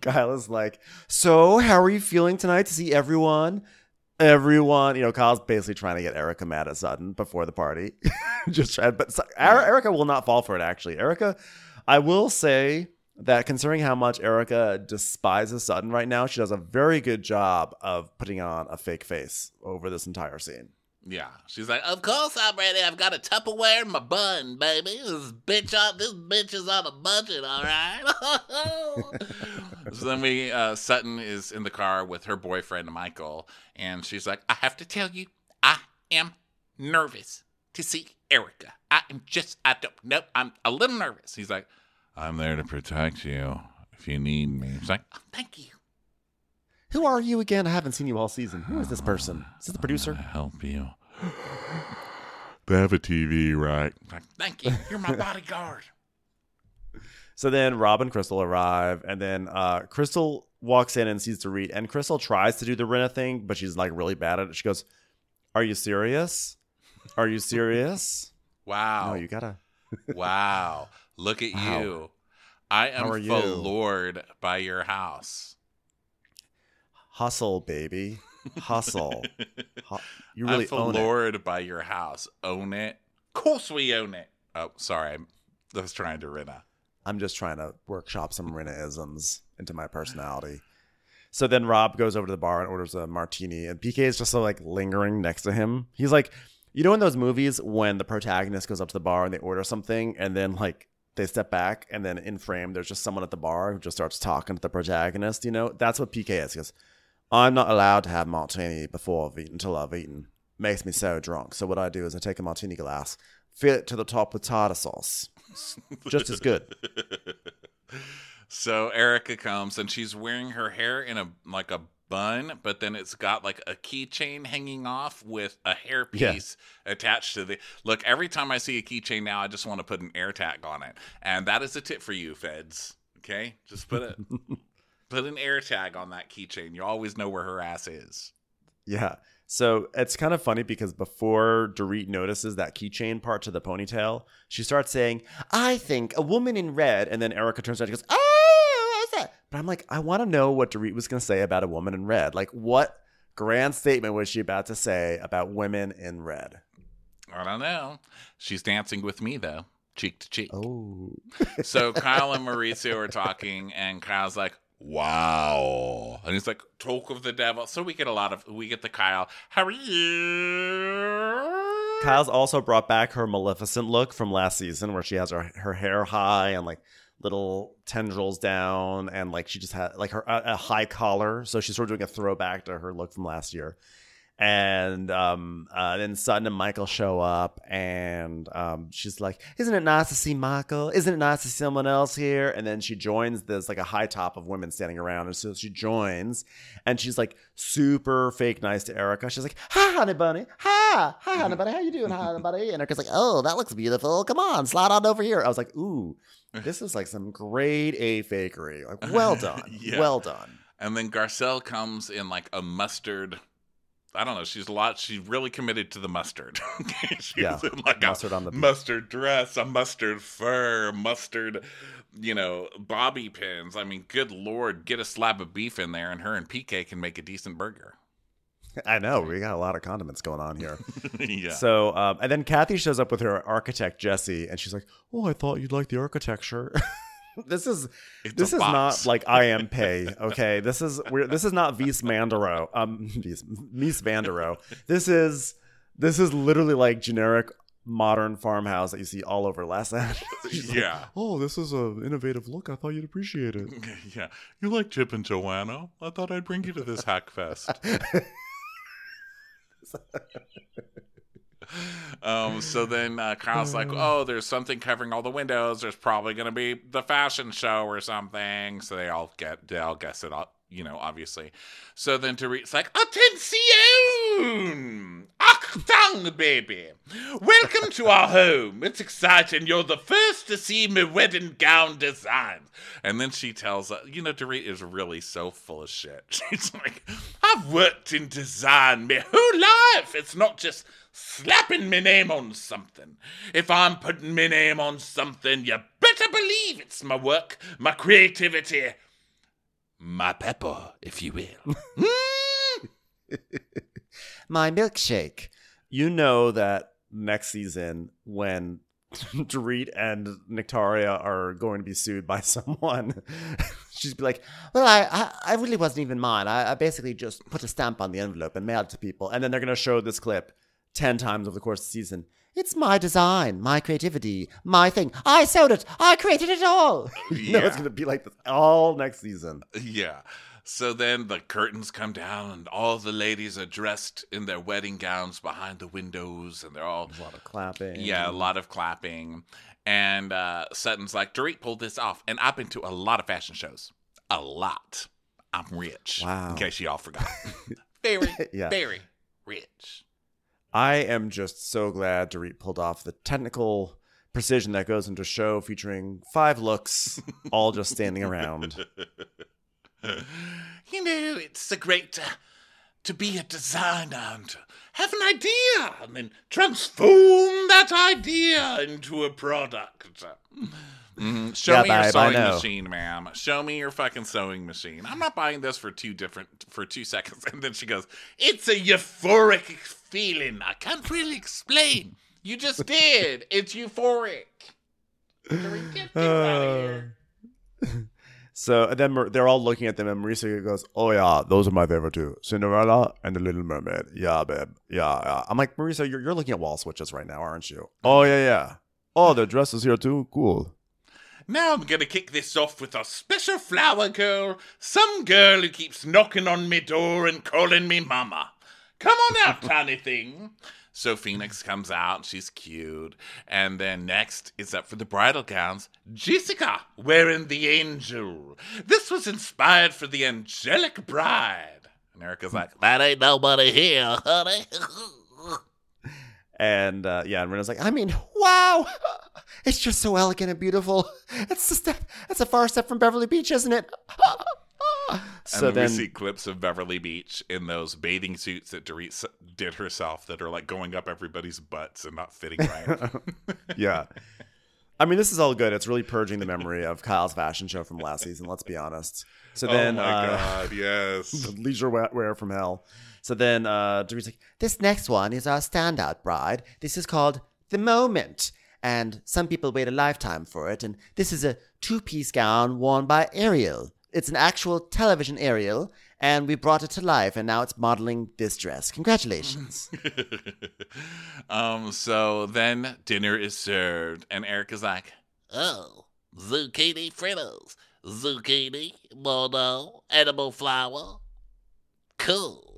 Kyle is like, so how are you feeling tonight to see everyone? Everyone, you know, Kyle's basically trying to get Erika mad at Sutton before the party. Just trying, but Er- Erika will not fall for it. Actually, Erika, I will say that considering how much Erika despises Sutton right now, she does a very good job of putting on a fake face over this entire scene. Yeah, she's like, Of course I'm ready. I've got a Tupperware in my bun, baby. This bitch on this bitch is on a budget, all right. so then we uh, Sutton is in the car with her boyfriend Michael, and she's like, "I have to tell you, I am nervous to see Erika. I am just, I don't know, I'm a little nervous." He's like, "I'm there to protect you if you need me." She's like, Oh, Thank you. Who are you again? I haven't seen you all season. Who is this person? Is this the "I producer? help you." They have a TV, right? Like, Thank you. You're my bodyguard. So then Rob and Crystal arrive, and then uh, Crystal walks in and sees Dorit, and Crystal tries to do the Rinna thing, but she's like really bad at it. She goes, "Are you serious? Are you serious? wow, No, you gotta." wow, look at Wow. you. I am How are you? floored by your house. Hustle, baby, hustle. Hu- you really I'm own it. floored by your house. Own it. Of course we own it. Oh, sorry. I'm- was trying to Rinna. I'm just trying to workshop some Rinna-isms into my personality. So then Rob goes over to the bar and orders a martini, and PK is just so like lingering next to him. He's like, you know, in those movies when the protagonist goes up to the bar and they order something, and then like they step back, and then in frame there's just someone at the bar who just starts talking to the protagonist. You know, that's what PK is. He goes, I'm not allowed to have martini before I've eaten until I've eaten. Makes me so drunk. So what I do is I take a martini glass, fill it to the top with tartar sauce. It's just as good. So Erika comes and she's wearing her hair in a like a bun, but then it's got like a keychain hanging off with a hairpiece attached to the. Look, every time I see a keychain now, I just want to put an air tag on it, and that is a tip for you, feds. Okay, just put it. Put an air tag on that keychain. You always know where her ass is. Yeah. So it's kind of funny because before Dorit notices that keychain part to the ponytail, she starts saying, I think a woman in red. And then Erika turns around and goes, Oh, what's that? But I'm like, I want to know what Dorit was going to say about a woman in red. Like, what grand statement was she about to say about women in red? I don't know. She's dancing with me though, cheek to cheek. Oh. So Kyle and Mauricio are talking, and Kyle's like, "Wow," and he's like, "Talk of the devil." So we get a lot of we get the Kyle. How are you? Kyle's also brought back her Maleficent look from last season where she has her, her hair high and like little tendrils down and like she just had like her a, a high collar so she's sort of doing a throwback to her look from last year and um uh, then Sutton and Michael show up and um she's like isn't it nice to see Michael? Isn't it nice to see someone else here? And then she joins this like a high top of women standing around. And so she joins and she's like super fake nice to Erika. She's like hi honey bunny. Hi. Hi honey bunny. How you doing hi honey bunny? And Erika's like oh that looks beautiful. Come on slide on over here. I was like ooh this is like some grade A fakery. Like well done. Yeah. well done. And then Garcelle comes in like a mustard. I don't know. She's a lot. She's really committed to the mustard. she's Yeah, like mustard on the beef. mustard dress, a mustard fur, mustard, you know, bobby pins. I mean, good lord, get a slab of beef in there, and her and PK can make a decent burger. I know we got a lot of condiments going on here. yeah. So, um, and then Kathy shows up with her architect Jesse, and she's like, "Oh, I thought you'd like the architecture." this is It's this is box. not like I am pay. Okay, this is we're this is not Vies Mandero. Um, Vies Mies Vandero. This is this is literally like generic modern farmhouse that you see all over Angeles. She's like, Yeah. oh, this is an innovative look. I thought you'd appreciate it. Yeah. You like Chip and Joanna? I thought I'd bring you to this hack fest. um, so then uh, Kyle's like, oh, there's something covering all the windows. There's probably going to be the fashion show or something. So they all get, they all guess it, all, you know, obviously. So then Dorit's like, attention! Achtung, baby! Welcome to our home. It's exciting. You're the first to see my wedding gown design. And then she tells, uh, you know, Dorit is really so full of shit. She's like, I've worked in design my whole life. It's not just slapping my name on something. If I'm putting my name on something, you better believe it's my work, my creativity, my pepper, if you will. My milkshake. You know that next season when Dorit and Nictaria are going to be sued by someone, she's be like, Well, I, I, I really wasn't even mine. I, I basically just put a stamp on the envelope and mailed it to people. and then they're going to show this clip 10 times over the course of the season. It's my design, my creativity, my thing. I sewed it. I created it all. You know, it's going to be like this all next season. Yeah. So then the curtains come down, and all the ladies are dressed in their wedding gowns behind the windows, and they're all A lot of clapping. yeah, a lot of clapping. And uh, Sutton's like, Dorit pulled this off, and I've been to a lot of fashion shows, a lot. I'm rich. Wow. In case y'all forgot, very, Yeah. very rich. I am just so glad Dorit pulled off the technical precision that goes into a show featuring five looks, all just standing around. you know, it's so great to, to be a designer and have an idea and then transform that idea into a product. Mhm. Show Yeah, me your babe, I sewing machine, ma'am. Show me your fucking sewing machine. I'm not buying this for two different for two seconds. And then she goes, "It's a euphoric feeling. I can't really explain. You just did. It's euphoric." Get, get out of here. So and then they're all looking at them, and Marisa goes, "Oh yeah, those are my favorite too: Cinderella and the Little Mermaid. Yeah, babe. Yeah, yeah." I'm like, Marisa, you're, you're looking at wall switches right now, aren't you? Oh yeah, yeah. Oh, the dresses here too. Cool. Now I'm gonna kick this off with a special flower girl, some girl who keeps knocking on me door and calling me mama. Come on out, tiny thing. So Phoenix comes out, she's cute. And then next is up for the bridal gowns, Jessica wearing the angel. This was inspired for the angelic bride. And Erika's like, That ain't nobody here, honey. And uh, yeah, and Rinna's like, I mean, wow. It's just so elegant and beautiful. It's a step. It's a far step from Beverly Beach, isn't it? so and then we see clips of Beverly Beach in those bathing suits that Dorit did herself that are like going up everybody's butts and not fitting right. yeah. I mean, this is all good. It's really purging the memory of Kyle's fashion show from last season. Let's be honest. So then, oh my uh, god, yes. the leisure wear from hell. So then, uh, like, This next one is our standout bride. This is called The Moment. And some people wait a lifetime for it. And this is a two piece gown worn by Ariel. It's an actual television Ariel. And we brought it to life. And now it's modeling this dress. Congratulations. um, so then dinner is served, and Eric is like, Oh, zucchini fritters, zucchini, Bordeaux, edible flower. Cool.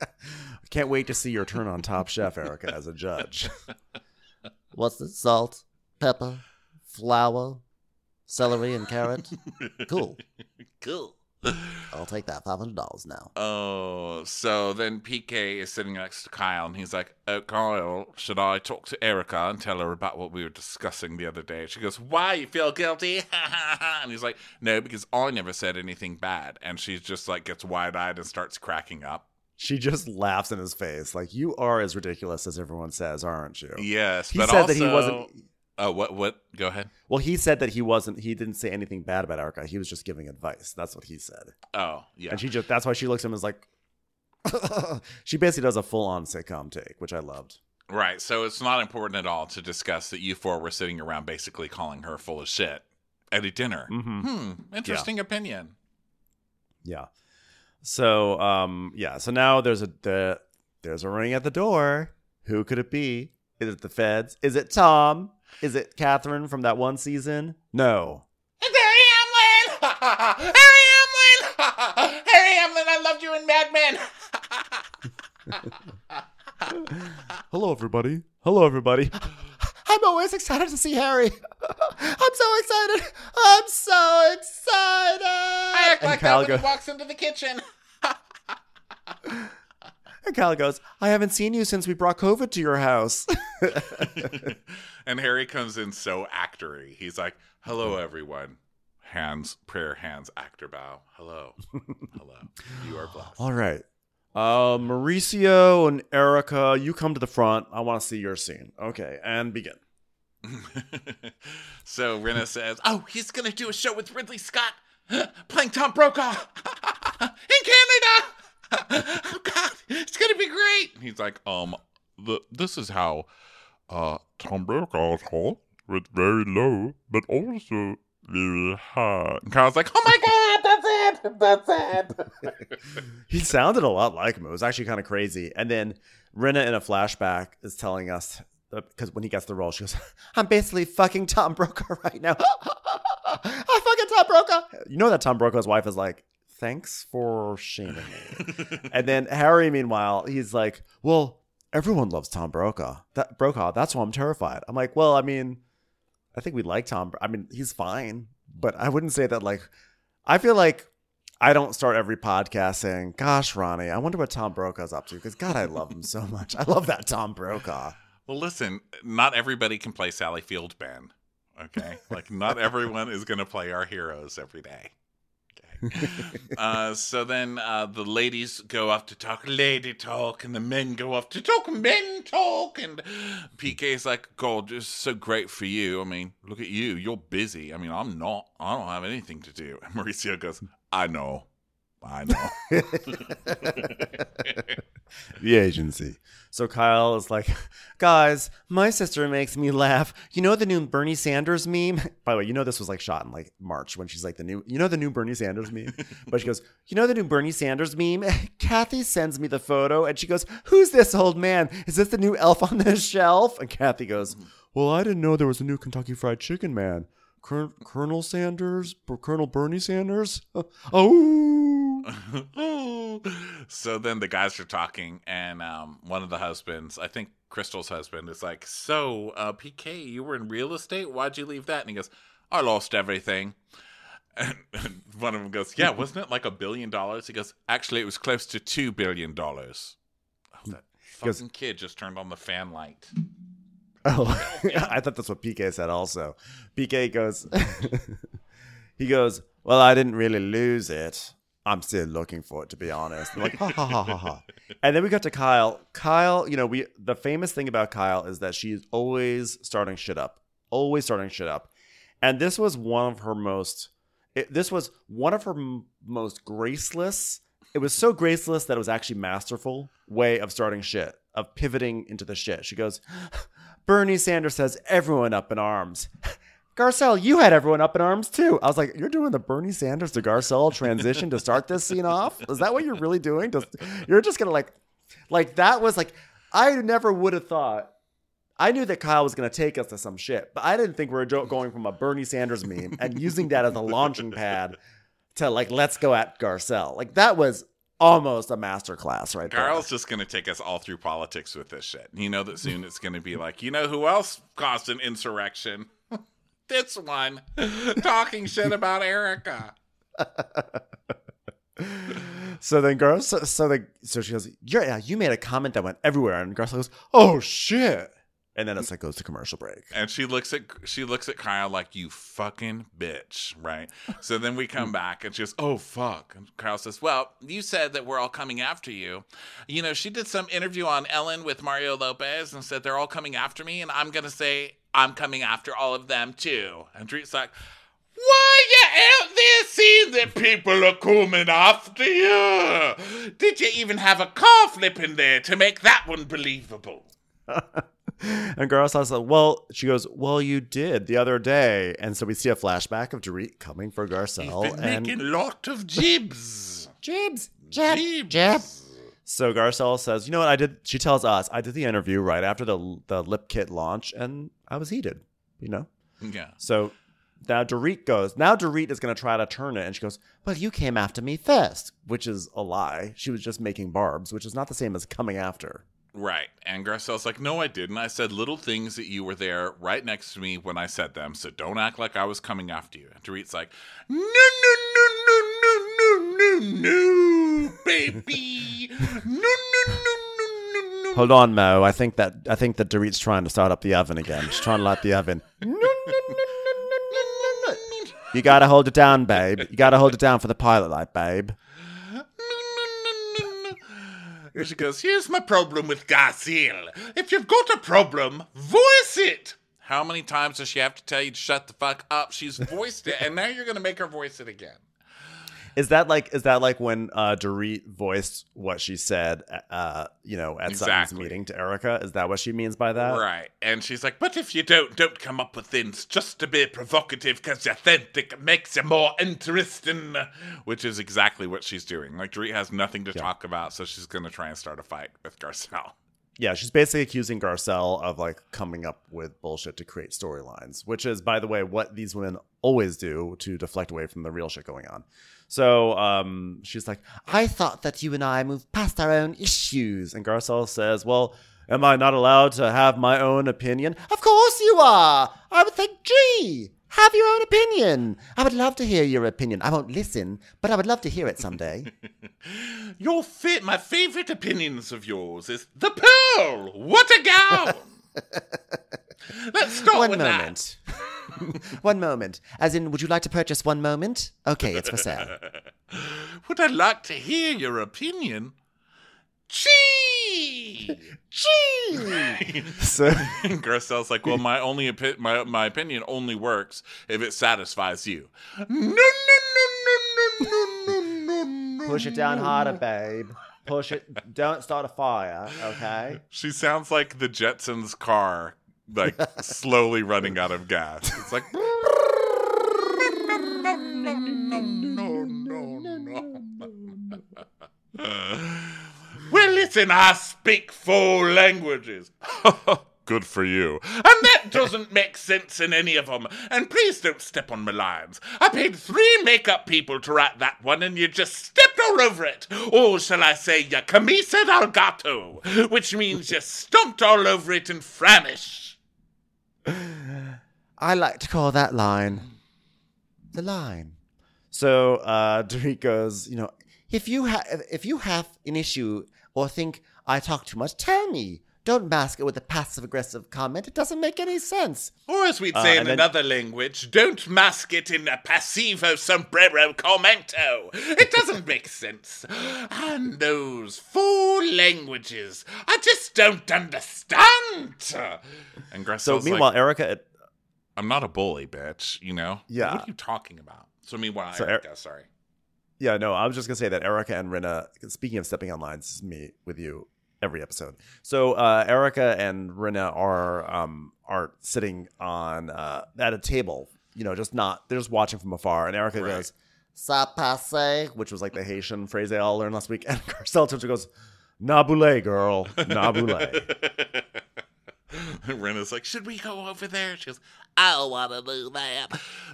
can't wait to see your turn on Top Chef, Erika, as a judge. What's this? Salt, pepper, flour, celery, and carrot. Cool. Cool. I'll take that. $500 now. oh. So then PK is sitting next to Kyle, and he's like, oh, Kyle, should I talk to Erika and tell her about what we were discussing the other day? She goes, Why? You feel guilty? and he's like, No, because I never said anything bad. And she just like gets wide eyed and starts cracking up. She just laughs in his face, like, you are as ridiculous as everyone says, aren't you? Yes, He but said also, that he wasn't. Oh, what? What? Go ahead. Well, he said that he wasn't. He didn't say anything bad about Erika. He was just giving advice. That's what he said. Oh, yeah. And she just. That's why she looks at him as like, she basically does a full on sitcom take, which I loved. Right. So it's not important at all to discuss that you four were sitting around basically calling her full of shit at a dinner. Mm-hmm. Hmm. Interesting opinion. Yeah. So um yeah, so now there's a the, there's a ring at the door. Who could it be? Is it the feds? Is it Tom? Is it Catherine from that one season? No. It's Harry Hamlin! Harry Hamlin! Harry Hamlin, I loved you in Mad Men! Hello everybody. Hello everybody. I'm always excited to see Harry. I'm so excited. I'm so excited. I act And like Kyle that when goes- he walks into the kitchen. And Kyle goes, I haven't seen you since we brought COVID to your house. and Harry comes in so actory. He's like, "Hello, everyone." Hands, prayer hands, actor bow. Hello, hello. You are blessed. All right. Uh, Mauricio and Erika, you come to the front. I want to see your scene. Okay, and begin. so Rinna says, "Oh, he's gonna do a show with Ridley Scott playing Tom Brokaw in Canada. oh God, it's gonna be great." He's like, "Um, the this is how uh Tom Brokaw's hot, it's very low, but also very high." And Kyle's like, "Oh my God, that's it, that's it." He sounded a lot like him. It was actually kind of crazy. And then Rinna in a flashback is telling us because when he gets the role, she goes, "I'm basically fucking Tom Brokaw right now. I fucking Tom Brokaw." You know that Tom Brokaw's wife is like, "Thanks for shaming me." and then Harry, meanwhile, he's like, "Well, everyone loves Tom Brokaw. That Brokaw. That's why I'm terrified." I'm like, "Well, I mean, I think we like Tom. I mean, he's fine, but I wouldn't say that like. I feel like." I don't start every podcast saying, "Gosh, Ronnie, I wonder what Tom Brokaw's up to." Because God, I love him so much. I love that Tom Brokaw. Well, listen, not everybody can play Sally Field Ben. Okay, like not everyone is going to play our heroes every day. Okay. uh, so then uh, the ladies go off to talk lady talk, and the men go off to talk men talk. And PK's like, "God, this is so great for you. I mean, look at you. You're busy. I mean, I'm not. I don't have anything to do." And Mauricio goes, "I know, I know." the agency. So Kyle is like, guys, my sister makes me laugh. You know the new Bernie Sanders meme? By the way, you know this was like shot in like March when she's like the new, you know the new Bernie Sanders meme? But she goes, you know the new Bernie Sanders meme? Kathy sends me the photo and she goes, who's this old man? Is this the new elf on the shelf? And Kathy goes, well, I didn't know there was a new Kentucky Fried Chicken man. Col- Colonel Sanders? Colonel Bernie Sanders? oh. so then the guys are talking, and um, one of the husbands, I think Crystal's husband, is like, "So, uh, PK, you were in real estate. Why'd you leave that?" And he goes, "I lost everything." And, and one of them goes, "Yeah, wasn't it like a billion dollars?" He goes, "Actually, it was close to two billion dollars." Oh, that fucking kid just turned on the fan light. Oh, I thought that's what PK said also. PK goes, he goes, Well, I didn't really lose it. I'm still looking for it, to be honest. I'm like, ha ha ha ha ha. And then we got to Kyle. Kyle, you know, we the famous thing about Kyle is that she's always starting shit up, always starting shit up. And this was one of her most, it, this was one of her m- most graceless. It was so graceless that it was actually masterful way of starting shit, of pivoting into the shit. She goes, Bernie Sanders has everyone up in arms. Garcelle, you had everyone up in arms too. I was like, you're doing the Bernie Sanders to Garcelle transition to start this scene off? Is that what you're really doing? Just, you're just gonna like, like that was like, I never would have thought. I knew that Kyle was gonna take us to some shit, but I didn't think we were going from a Bernie Sanders meme and using that as a launching pad to like, let's go at Garcelle. Like that was almost a masterclass right there. Carl's just going to take us all through politics with this shit. You know that soon it's going to be like, you know who else caused an insurrection? this one talking shit about Erika. So then Garcelle, so, so the so she goes, yeah, yeah, you made a comment that went everywhere, and Garcelle goes, oh shit, and then it's like goes to commercial break. And she looks at she looks at Kyle like you fucking bitch, right? So then we come back and she goes, "Oh fuck." And Kyle says, "Well, you said that we're all coming after you. You know, she did some interview on Ellen with Mario Lopez and said they're all coming after me and I'm going to say I'm coming after all of them too." And Dre's like, Why you out there seeing that people are coming after you? Did you even have a car flip in there to make that one believable? and Garcelle's like, well, she goes, well, you did the other day. And so we see a flashback of Dorit coming for He's Garcelle. been And making a lot of jibs. Jibs, jab, Jibs. so Garcelle says, you know what? I did, she tells us, I did the interview right after the, the lip kit launch and I was heated, you know? Yeah. So now Dorit goes, now Dorit is going to try to turn it. And she goes, well, you came after me first, which is a lie. She was just making barbs, which is not the same as coming after. Right. And Garcelle's like, no, I didn't. I said little things that you were there right next to me when I said them, so don't act like I was coming after you. And Dorit's like, no, no, no, no, no, no, no, no, baby. No, no, no, no, no, no. Hold on, Mo. I think that I think that Dorit's trying to start up the oven again. She's trying to light the oven. No, no, no, no, no, no, no, no. You gotta hold it down, babe. You gotta hold it down for the pilot light, babe. She goes, here's my problem with Garcelle. If you've got a problem, voice it. How many times does she have to tell you to shut the fuck up? She's voiced it, and now you're gonna make her voice it again. Is that like is that like when uh, Dorit voiced what she said, uh, you know, at Sutton's meeting to Erika? Is that what she means by that? Right. And she's like, but if you don't, don't come up with things just to be provocative because authentic. It makes you more interesting. Which is exactly what she's doing. Like, Dorit has nothing to talk about, so she's going to try and start a fight with Garcelle. Yeah, she's basically accusing Garcelle of like coming up with bullshit to create storylines, which is, by the way, what these women always do to deflect away from the real shit going on. So um, she's like, I thought that you and I moved past our own issues. And Garcelle says, Well, am I not allowed to have my own opinion? Of course you are. I would think, gee, have your own opinion. I would love to hear your opinion. I won't listen, but I would love to hear it someday. Your fit, my favorite opinions of yours is the pearl. What a gown! Let's start One with moment. one moment. As in, would you like to purchase one moment? Okay, it's for sale. Would I like to hear your opinion? Gee! so And like, well, my only opi- my my opinion only works if it satisfies you. No, no, no, no, no, no, no, no. push it down harder, babe. Push it. Don't start a fire, okay? She sounds like the Jetsons' car, like slowly running out of gas. It's like. Well, listen, I speak four languages. Good for you. And that doesn't make sense in any of them. And please don't step on my lines. I paid three makeup people to write that one, and you just stepped all over it. Or shall I say, you camisa dal gato, which means you stomped all over it in Franish. I like to call that line the line. So uh goes, you know, If you have if you have an issue or think I talk too much, tell me. Don't mask it with a passive aggressive comment. It doesn't make any sense. Or as we'd Uh, say in then- another language, don't mask it in a passivo sombrero commento. It doesn't make sense. And those four languages, I just don't understand. And Garcelle's so meanwhile, Erika I'm not a bully, bitch, you know? Yeah. What are you talking about? So meanwhile, So Er- sorry. Yeah, no, I was just gonna say that Erika and Rinna. Speaking of stepping on lines, this is me with you every episode. So uh, Erika and Rinna are um, are sitting on uh, at a table. You know, just not they're just watching from afar. And Erika Right. goes, Ça passe. which was like the Haitian phrase they all learned last week. And Garcelle turns goes, "Nabule, girl, nabule." Rinna's like, should we go over there? She goes, I don't want to do that.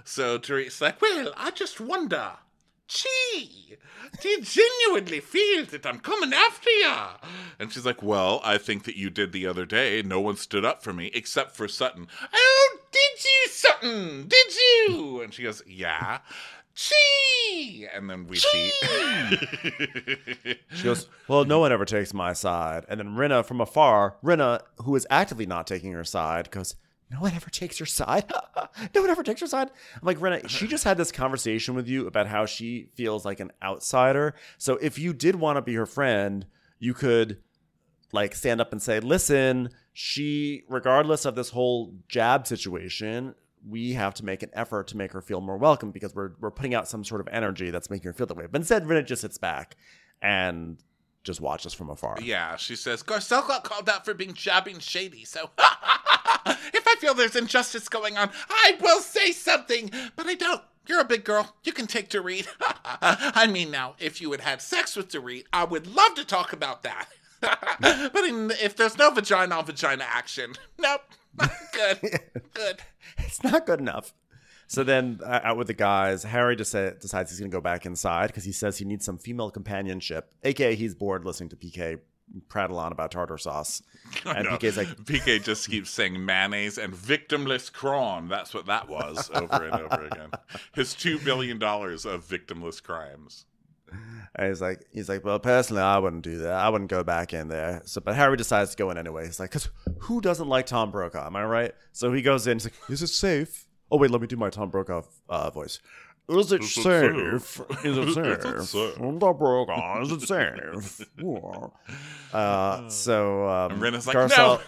So Teresa's like, well, I just wonder. Gee, do you genuinely feel that I'm coming after you? And she's like, well, I think that you did the other day. No one stood up for me except for Sutton. Oh, did you, Sutton? Did you? And she goes, yeah. Gee! And then we see. She goes, "Well, no one ever takes my side." And then Rinna from afar, Rinna, who is actively not taking her side, goes, "No one ever takes your side. no one ever takes your side." I'm like, Rinna, she just had this conversation with you about how she feels like an outsider. So if you did want to be her friend, you could like stand up and say, "Listen, she, regardless of this whole jab situation." we have to make an effort to make her feel more welcome because we're we're putting out some sort of energy that's making her feel that way. But instead, Rinna just sits back and just watch us from afar. Yeah, she says, Garcelle got called out for being jabby and shady, so if I feel there's injustice going on, I will say something, but I don't. You're a big girl. You can take Dorit. I mean, now, if you had had sex with Dorit, I would love to talk about that. but in, if there's no vagina on vagina action, nope. good. Good. it's not good enough. So then, uh, out with the guys, Harry just decides he's going to go back inside because he says he needs some female companionship, aka he's bored listening to PK prattle on about tartar sauce. And PK's like, PK just keeps saying mayonnaise and victimless crime. That's what that was over and over again. His two billion dollars of victimless crimes. and he's like, he's like, well, personally, I wouldn't do that. I wouldn't go back in there. So, but Harry decides to go in anyway. He's like, because who doesn't like Tom Brokaw? Am I right? So he goes in. He's like, is it safe? Oh wait, let me do my Tom Brokaw uh, voice. Is it Is it safe? safe? Is it safe? safe? Tom Brokaw, is it safe? uh, so um, And Ren is like, Garcelle-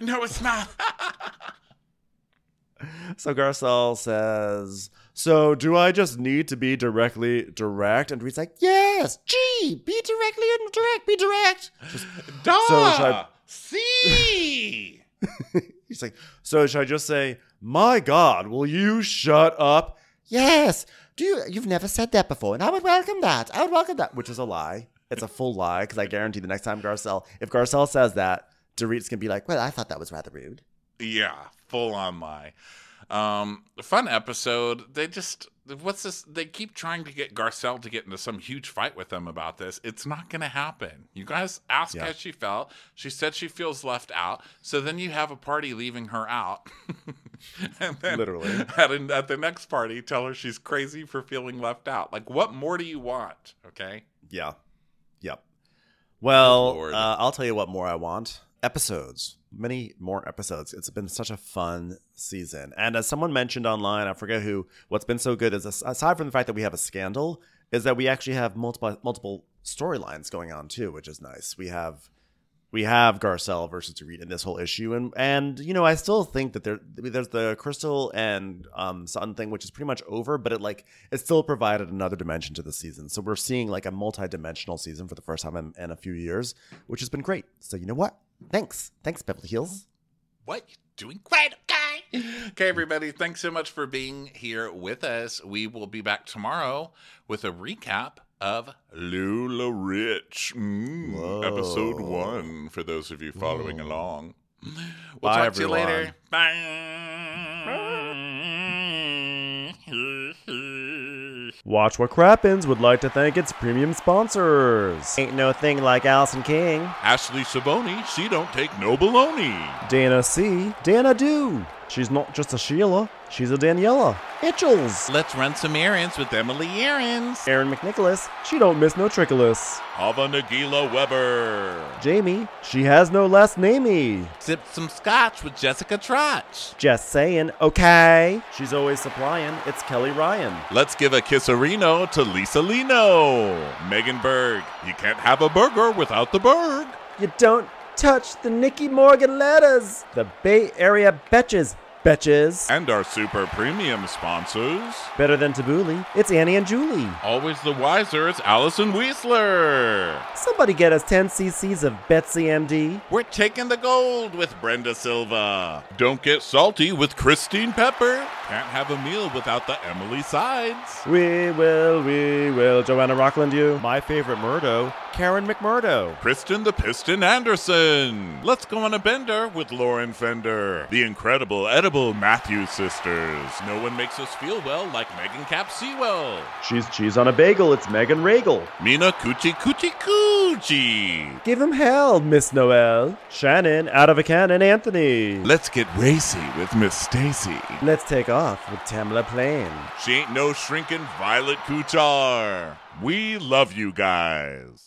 no, no, it's not. So Garcelle says, "So do I just need to be directly direct?" And Reed's like, "Yes, gee, be directly and direct, be direct." Duh. So should I- See. He's like, "So should I just say, my God, will you shut up?" Yes. Do you? You've never said that before, and I would welcome that. I would welcome that. Which is a lie. It's a full lie because I guarantee the next time Garcelle, if Garcelle says that, Dorit's gonna be like, Well, I thought that was rather rude. Yeah, full on lie. Um, fun episode. They just what's this? They keep trying to get Garcelle to get into some huge fight with them about this. It's not going to happen. You guys ask Yeah. how she felt. She said she feels left out. So then you have a party leaving her out, and then Literally. at, an- at the next party, tell her she's crazy for feeling left out. Like, what more do you want? Okay. Yeah. Yep. Well, Lord. uh, I'll tell you what more I want. Episodes. Many more episodes. It's been such a fun season. And as someone mentioned online, I forget who, what's been so good is aside from the fact that we have a scandal, is that we actually have multiple multiple storylines going on too, which is nice. We have we have Garcelle versus Dorit in this whole issue, and and you know I still think that there there's the Crystal and um Sun thing, which is pretty much over, but it like it still provided another dimension to the season. So we're seeing like a multi-dimensional season for the first time in, in a few years, which has been great. So you know what? Thanks, thanks Beverly Hills. What? You doing great, okay? Okay, everybody, thanks so much for being here with us. We will be back tomorrow with a recap of LuLaRich, mm, episode one, for those of you following along. We'll Bye, talk to you later. Bye. Watch What Crappens would like to thank its premium sponsors. Ain't no thing like Allison King, Ashley Savoni, she don't take no baloney. Dana C, Dana Do. She's not just a Sheila, she's a Daniela. Itchels. Let's run some errands with Emily Errands. Aaron McNicholas, she don't miss no trickolas. Ava Nagila Weber. Jamie, she has no last namey. Sip some scotch with Jessica Trotch. Just saying, okay. She's always supplying. It's Kelly Ryan. Let's give a kisserino to Lisa Lino. Megan Berg. You can't have a burger without the Berg. You don't touch the Nikki Morgan letters. The Bay Area Betches. Betches. And our super premium sponsors. Better than Tabbouleh, it's Annie and Julie. Always the wiser, it's Allison Weisler. Somebody get us 10 cc's of Betsy MD. We're taking the gold with Brenda Silva. Don't get salty with Christine Pepper. Can't have a meal without the Emily Sides. We will, we will. Joanna Rockland, you. My favorite Murdo, Karen McMurdo. Kristen the Piston Anderson. Let's go on a bender with Lauren Fender. The incredible edible Matthews sisters. No one makes us feel well like Megan Cap Sewell. She's cheese on a bagel, it's Megan Regal. Mina Coochie Coochie Coochie. Give him hell, Miss Noel. Shannon, out of a cannon, Anthony. Let's get racy with Miss Stacy. Let's take off with Tamla Plain. She ain't no shrinking Violet Kuchar. We love you guys.